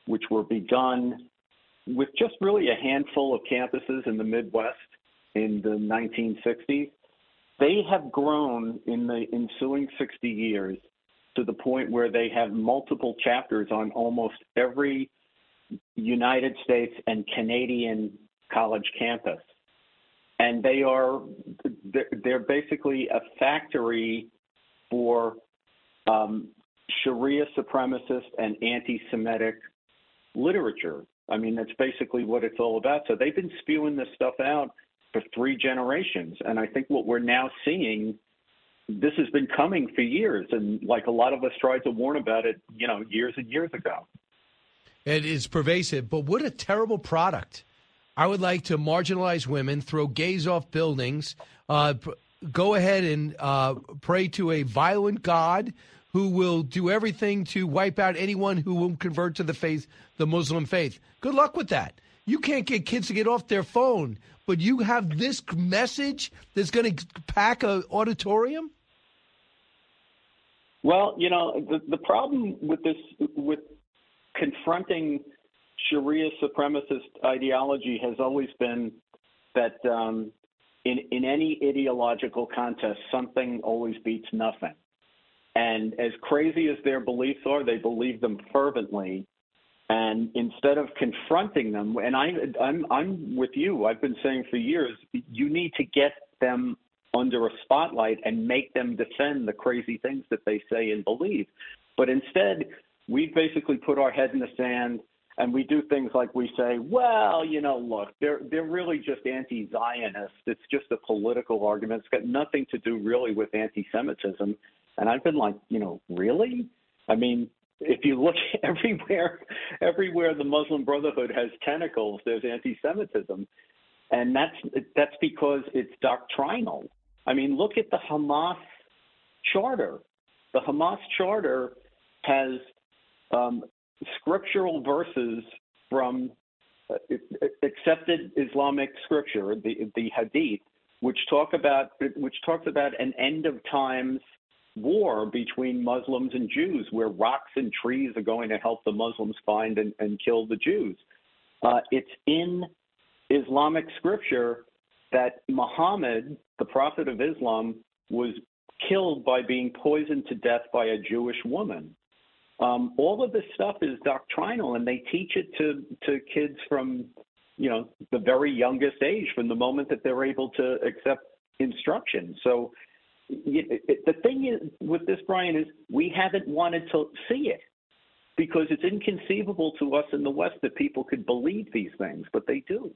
which were begun with just really a handful of campuses in the Midwest in the 1960s, they have grown in the ensuing 60 years to the point where they have multiple chapters on almost every United States and Canadian college campus. And they are they're basically a factory for um, Sharia supremacist and anti-Semitic literature. I mean, that's basically what it's all about. So they've been spewing this stuff out for three generations. And I think what we're now seeing, this has been coming for years. And like a lot of us tried to warn about it, you know, years and years ago. It is pervasive, but what a terrible product. I would like to marginalize women, throw gays off buildings, uh, go ahead and uh, pray to a violent God who will do everything to wipe out anyone who will convert to the faith, the Muslim faith. Good luck with that. You can't get kids to get off their phone, but you have this message that's going to pack a auditorium. Well, you know, the, the problem with this, with confronting Sharia supremacist ideology has always been that um, in, in any ideological contest, something always beats nothing. And as crazy as their beliefs are, they believe them fervently. And instead of confronting them, and I, I'm, I'm with you, I've been saying for years, you need to get them under a spotlight and make them defend the crazy things that they say and believe. But instead, we basically put our head in the sand and we do things like we say, well, you know, look, they're they're really just anti-Zionist. It's just a political argument. It's got nothing to do really with anti-Semitism. And I've been like, you know, really? I mean, if you look everywhere, everywhere the Muslim Brotherhood has tentacles, there's anti-Semitism, and that's that's because it's doctrinal. I mean, look at the Hamas charter. The Hamas charter has um, scriptural verses from uh, accepted Islamic scripture, the the Hadith, which talk about which talks about an end of times war between Muslims and Jews, where rocks and trees are going to help the Muslims find and, and kill the Jews. Uh, it's in Islamic scripture that Muhammad, the prophet of Islam, was killed by being poisoned to death by a Jewish woman. Um, all of this stuff is doctrinal, and they teach it to to kids from you know the very youngest age, from the moment that they're able to accept instruction. So the thing is with this, Brian, is we haven't wanted to see it because it's inconceivable to us in the West that people could believe these things, but they do.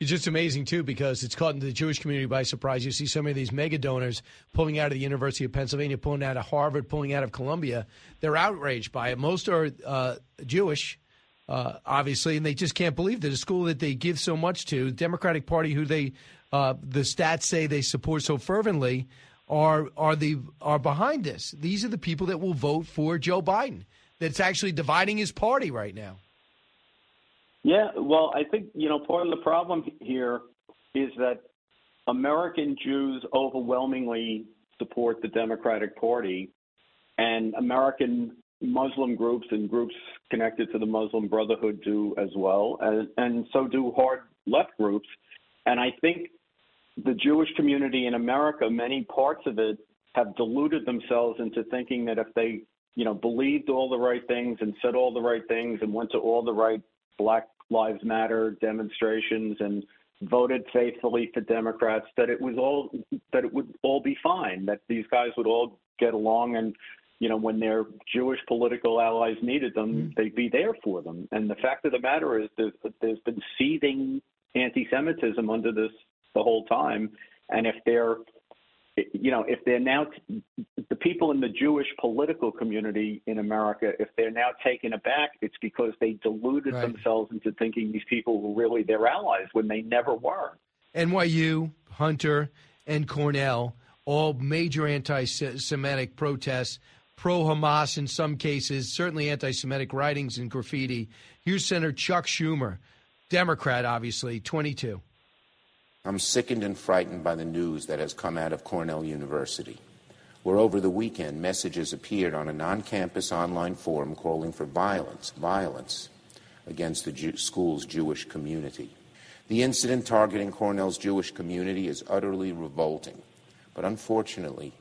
It's just amazing too because it's caught the Jewish community by surprise. You see so many of these mega donors pulling out of the University of Pennsylvania, pulling out of Harvard, pulling out of Columbia. They're outraged by it. Most are uh, Jewish, uh, obviously, and they just can't believe that a school that they give so much to, the Democratic Party, who they uh, the stats say they support so fervently, are are the are behind this. These are the people that will vote for Joe Biden. That's actually dividing his party right now. Yeah, well, I think you know part of the problem here is that American Jews overwhelmingly support the Democratic Party, and American Muslim groups and groups connected to the Muslim Brotherhood do as well, and, and so do hard left groups. And I think the Jewish community in America, many parts of it, have deluded themselves into thinking that if they, you know, believed all the right things and said all the right things and went to all the right Black Lives Matter demonstrations and voted faithfully for Democrats, that it was all that it would all be fine, that these guys would all get along and you know, when their Jewish political allies needed them, mm-hmm. they'd be there for them. And the fact of the matter is, there's, there's been seething anti-Semitism under this the whole time. And if they're, you know, if they're now the people in the Jewish political community in America, if they're now taken aback, it's because they deluded right. themselves into thinking these people were really their allies when they never were. NYU, Hunter, and Cornell, all major anti-Semitic protests pro Hamas in some cases, certainly anti Semitic writings and graffiti. Here's Senator Chuck Schumer, Democrat, obviously, 22. I'm sickened and frightened by the news that has come out of Cornell University, where over the weekend messages appeared on a non campus online forum calling for violence, violence against the Jew- school's Jewish community. The incident targeting Cornell's Jewish community is utterly revolting, but unfortunately,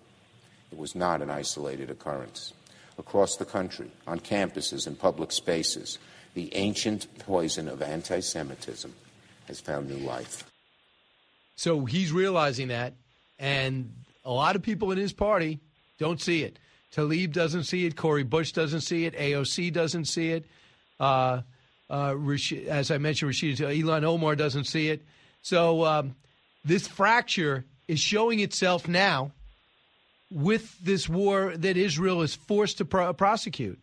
it was not an isolated occurrence. Across the country, on campuses and public spaces, the ancient poison of anti Semitism has found new life. So he's realizing that, and a lot of people in his party don't see it. Tlaib doesn't see it. Cori Bush doesn't see it. AOC doesn't see it. Uh, uh, as I mentioned, Rashida, Ilhan Omar doesn't see it. So um, this fracture is showing itself now with this war that Israel is forced to pro- prosecute?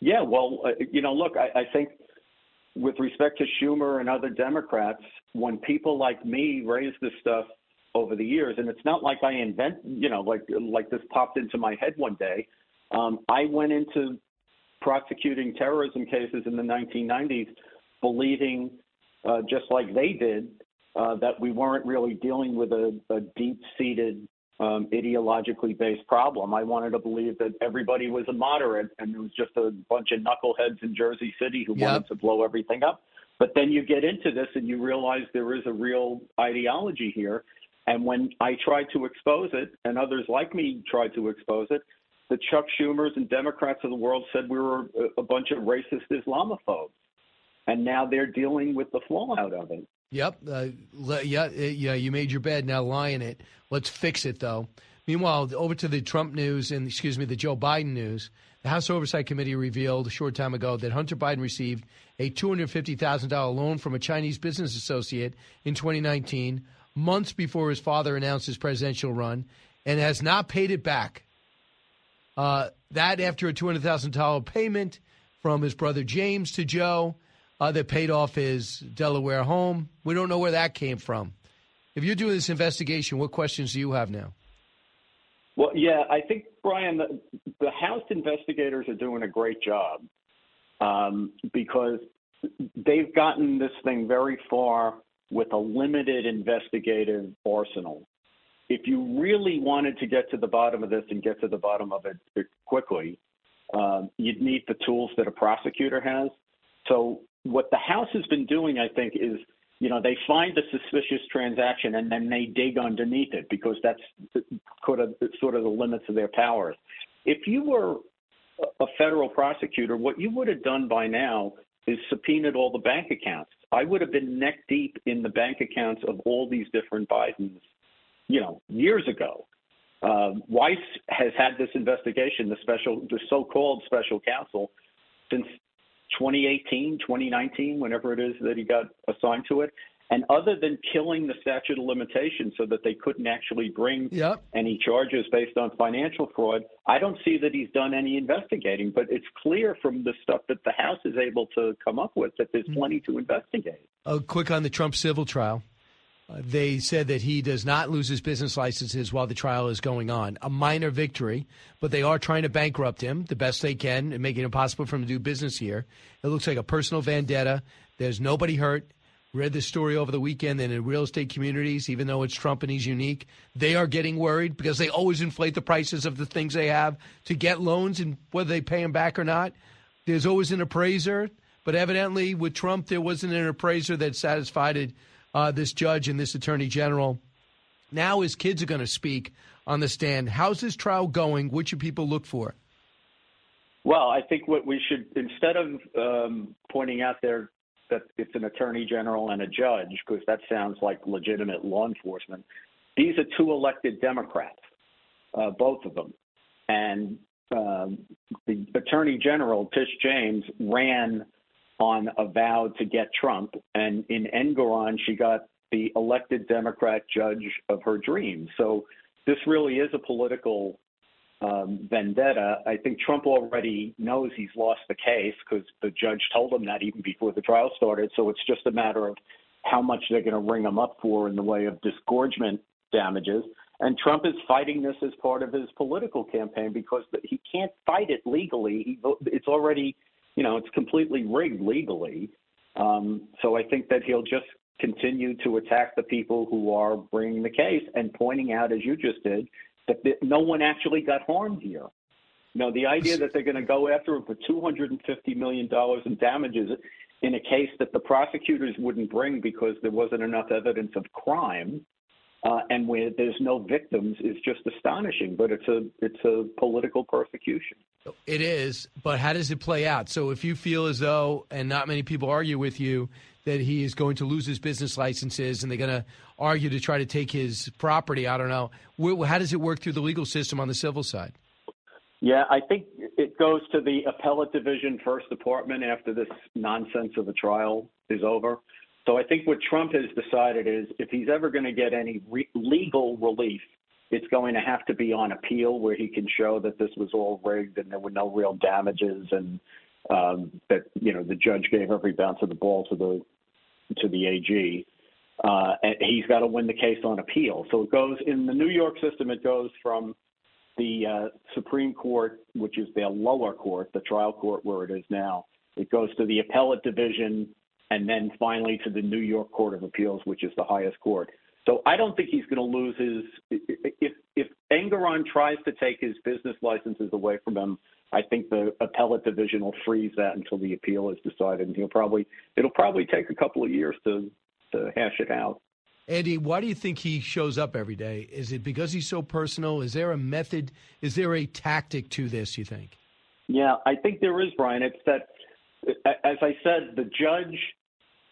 Yeah, well, uh, you know, look, I, I think with respect to Schumer and other Democrats, when people like me raise this stuff over the years, and it's not like I invent, you know, like like this popped into my head one day. Um, I went into prosecuting terrorism cases in the 1990s, believing, uh, just like they did, uh, that we weren't really dealing with a, a deep-seated um, ideologically based problem. I wanted to believe that everybody was a moderate and it was just a bunch of knuckleheads in Jersey City who yep. wanted to blow everything up. But then you get into this and you realize there is a real ideology here. And when I tried to expose it, and others like me tried to expose it, the Chuck Schumers and Democrats of the world said we were a, a bunch of racist Islamophobes. And now they're dealing with the fallout of it. Yep. Uh, yeah, uh, yeah. You made your bed. Now lie in it. Let's fix it, though. Meanwhile, over to the Trump news and excuse me, the Joe Biden news. The House Oversight Committee revealed a short time ago that Hunter Biden received a $250,000 loan from a Chinese business associate in 2019, months before his father announced his presidential run, and has not paid it back. Uh, that after a $200,000 payment from his brother James to Joe uh, that paid off his Delaware home. We don't know where that came from. If you're doing this investigation, what questions do you have now? Well, yeah, I think, Brian, the, the House investigators are doing a great job um, because they've gotten this thing very far with a limited investigative arsenal. If you really wanted to get to the bottom of this and get to the bottom of it quickly, um, you'd need the tools that a prosecutor has. So what the House has been doing, I think, is you know they find a suspicious transaction and then they dig underneath it because that's sort of sort of the limits of their powers. If you were a federal prosecutor, what you would have done by now is subpoenaed all the bank accounts. I would have been neck deep in the bank accounts of all these different Bidens, you know, years ago. Uh, Weiss has had this investigation, the special, the so-called special counsel, since 2018, 2019, whenever it is that he got assigned to it. And other than killing the statute of limitations so that they couldn't actually bring Yep. any charges based on financial fraud, I don't see that he's done any investigating. But it's clear from the stuff that the House is able to come up with that there's plenty to investigate. Uh, quick on the Trump civil trial. Uh, they said that he does not lose his business licenses while the trial is going on. A minor victory, but they are trying to bankrupt him the best they can and make it impossible for him to do business here. It looks like a personal vendetta. There's nobody hurt. Read this story over the weekend that in real estate communities, even though it's Trump and he's unique, they are getting worried because they always inflate the prices of the things they have to get loans and whether they pay them back or not. There's always an appraiser, but evidently with Trump, there wasn't an appraiser that satisfied uh, this judge and this attorney general. Now his kids are going to speak on the stand. How's this trial going? What should people look for? Well, I think what we should, instead of um, pointing out there that it's an attorney general and a judge, because that sounds like legitimate law enforcement, these are two elected Democrats, uh, both of them. And um, the attorney general, Tish James, ran on a vow to get Trump. And in Engoron, she got the elected Democrat judge of her dreams. So this really is a political um, vendetta. I think Trump already knows he's lost the case because the judge told him that even before the trial started. So it's just a matter of how much they're going to ring him up for in the way of disgorgement damages. And Trump is fighting this as part of his political campaign because he can't fight it legally. He, it's already, you know, it's completely rigged legally. Um, so I think that he'll just continue to attack the people who are bringing the case and pointing out, as you just did, that th- no one actually got harmed here. Know, the idea that they're going to go after him for $250 million in damages in a case that the prosecutors wouldn't bring because there wasn't enough evidence of crime uh, and where there's no victims is just astonishing. But it's a it's a political persecution. It is, but how does it play out? So if you feel as though, and not many people argue with you, that he is going to lose his business licenses and they're going to argue to try to take his property, I don't know. How does it work through the legal system on the civil side? Yeah, I think it goes to the appellate division first department after this nonsense of a trial is over. So I think what Trump has decided is if he's ever going to get any re- legal relief, it's going to have to be on appeal where he can show that this was all rigged and there were no real damages and um, that you know the judge gave every bounce of the ball to the to the AG. Uh, and he's got to win the case on appeal. So it goes in the New York system. It goes from the uh, Supreme Court, which is the lower court, the trial court where it is now. It goes to the appellate division, and then finally to the New York Court of Appeals, which is the highest court. So I don't think he's going to lose his. If if Engoron tries to take his business licenses away from him, I think the appellate division will freeze that until the appeal is decided, and he'll probably it'll probably take a couple of years to to hash it out. Andy, why do you think he shows up every day? Is it because he's so personal? Is there a method? Is there a tactic to this? You think? Yeah, I think there is, Brian. It's that, as I said, the judge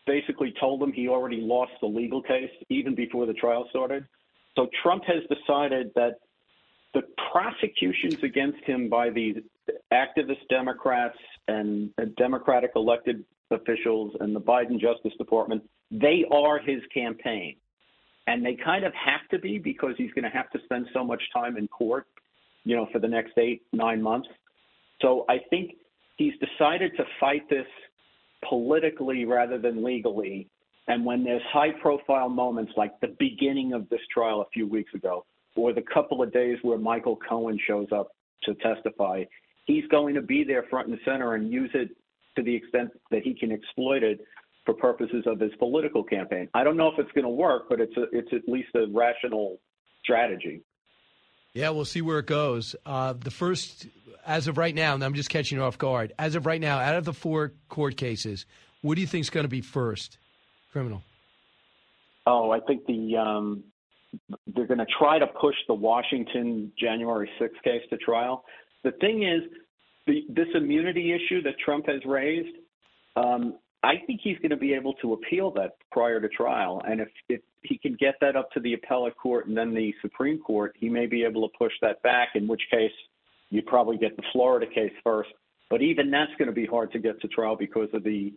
basically told him he already lost the legal case even before the trial started. So Trump has decided that the prosecutions against him by these activist Democrats and Democratic elected officials and the Biden Justice Department, they are his campaign. And they kind of have to be because he's going to have to spend so much time in court, you know, for the next eight, nine months. So I think he's decided to fight this politically rather than legally. And when there's high profile moments like the beginning of this trial a few weeks ago, or the couple of days where Michael Cohen shows up to testify, he's going to be there front and center and use it to the extent that he can exploit it for purposes of his political campaign. I don't know if it's going to work, but it's a, it's at least a rational strategy. Yeah, we'll see where it goes. Uh, the first, as of right now, and I'm just catching you off guard. As of right now, out of the four court cases, what do you think is going to be first? Criminal. Oh, I think the um, they're going to try to push the Washington January 6th case to trial. The thing is, the, this immunity issue that Trump has raised, um, I think he's going to be able to appeal that prior to trial. And if, if he can get that up to the appellate court and then the Supreme Court, he may be able to push that back, in which case you'd probably get the Florida case first. But even that's going to be hard to get to trial because of the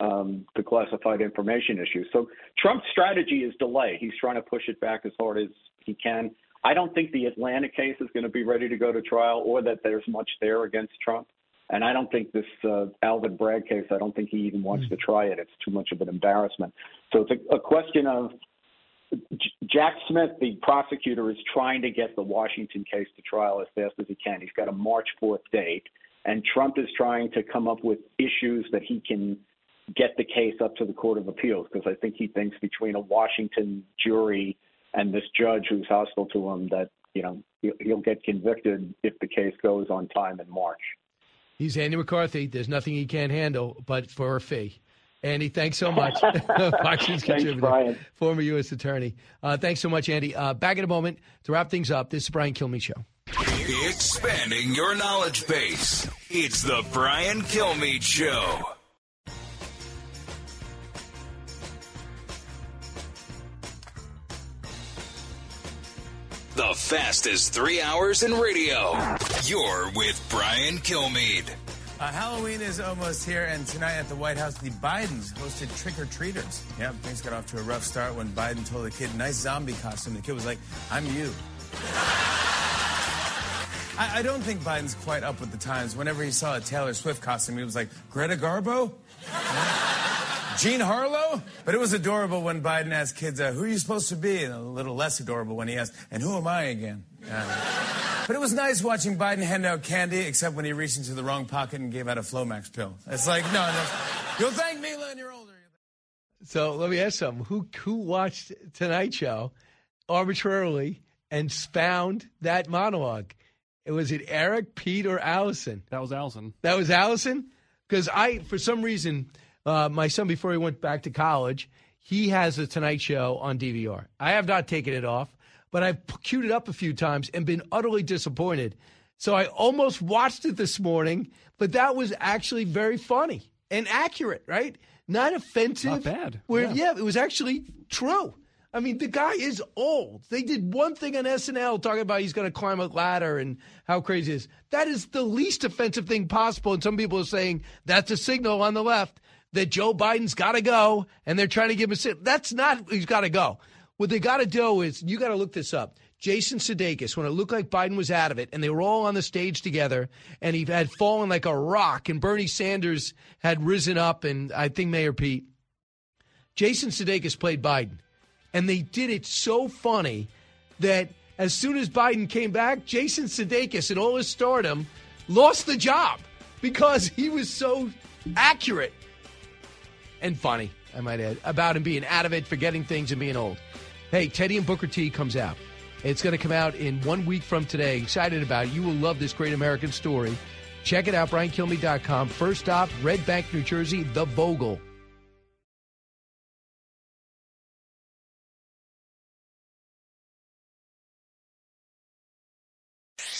um, the classified information issue. So Trump's strategy is delay. He's trying to push it back as hard as he can. I don't think the Atlanta case is going to be ready to go to trial, or that there's much there against Trump. And I don't think this uh, Alvin Bragg case. I don't think he even wants mm. to try it. It's too much of an embarrassment. So it's a, a question of J- Jack Smith, the prosecutor, is trying to get the Washington case to trial as fast as he can. He's got a March 4th date, and Trump is trying to come up with issues that he can get the case up to the Court of Appeals because I think he thinks between a Washington jury and this judge who's hostile to him that you know he'll get convicted if the case goes on time in March. He's Andy McCarthy. There's nothing he can't handle, but for a fee. Andy, thanks so much. Fox News thanks, Brian. former U.S. Attorney. Uh, thanks so much, Andy. Uh, back in a moment to wrap things up. This is Brian Kilmeade Show. Expanding your knowledge base. It's the Brian Kilmeade Show. The fastest three hours in radio. You're with Brian Kilmeade. Uh, Halloween is almost here, and tonight at the White House, the Bidens hosted trick or treaters. Yep, things got off to a rough start when Biden told the kid, "Nice zombie costume." The kid was like, "I'm you." I, I don't think Biden's quite up with the times. Whenever he saw a Taylor Swift costume, he was like, "Greta Garbo." Jean Harlow? But it was adorable when Biden asked kids, uh, who are you supposed to be? And a little less adorable when he asked, and who am I again? Uh, but it was nice watching Biden hand out candy, except when he reached into the wrong pocket and gave out a Flomax pill. It's like, no, no. You'll thank me when you're older. So let me ask something. Who, who watched Tonight Show arbitrarily and found that monologue? Was it Eric, Pete, or Allison? That was Allison. That was Allison? Because I, for some reason, uh, my son, before he went back to college, he has the Tonight Show on DVR. I have not taken it off, but I've queued it up a few times and been utterly disappointed. So I almost watched it this morning, but that was actually very funny and accurate, right? Not offensive. Not bad. Where, yeah. yeah, it was actually true. I mean, the guy is old. They did one thing on SNL talking about he's going to climb a ladder and how crazy it is. That is the least offensive thing possible. And some people are saying that's a signal on the left that Joe Biden's got to go and they're trying to give him a sit. That's not he's got to go. What they got to do is you got to look this up. Jason Sudeikis, when it looked like Biden was out of it, and they were all on the stage together, and he had fallen like a rock, and Bernie Sanders had risen up, and I think Mayor Pete. Jason Sudeikis played Biden, and they did it so funny that as soon as Biden came back, Jason Sudeikis and all his stardom lost the job because he was so accurate and funny, I might add, about him being out of it, forgetting things, and being old. Hey, Teddy and Booker T comes out. It's going to come out in one week from today. Excited about it. You will love this great American story. Check it out, BrianKilmeade.com. First stop, Red Bank, New Jersey, The Bogle.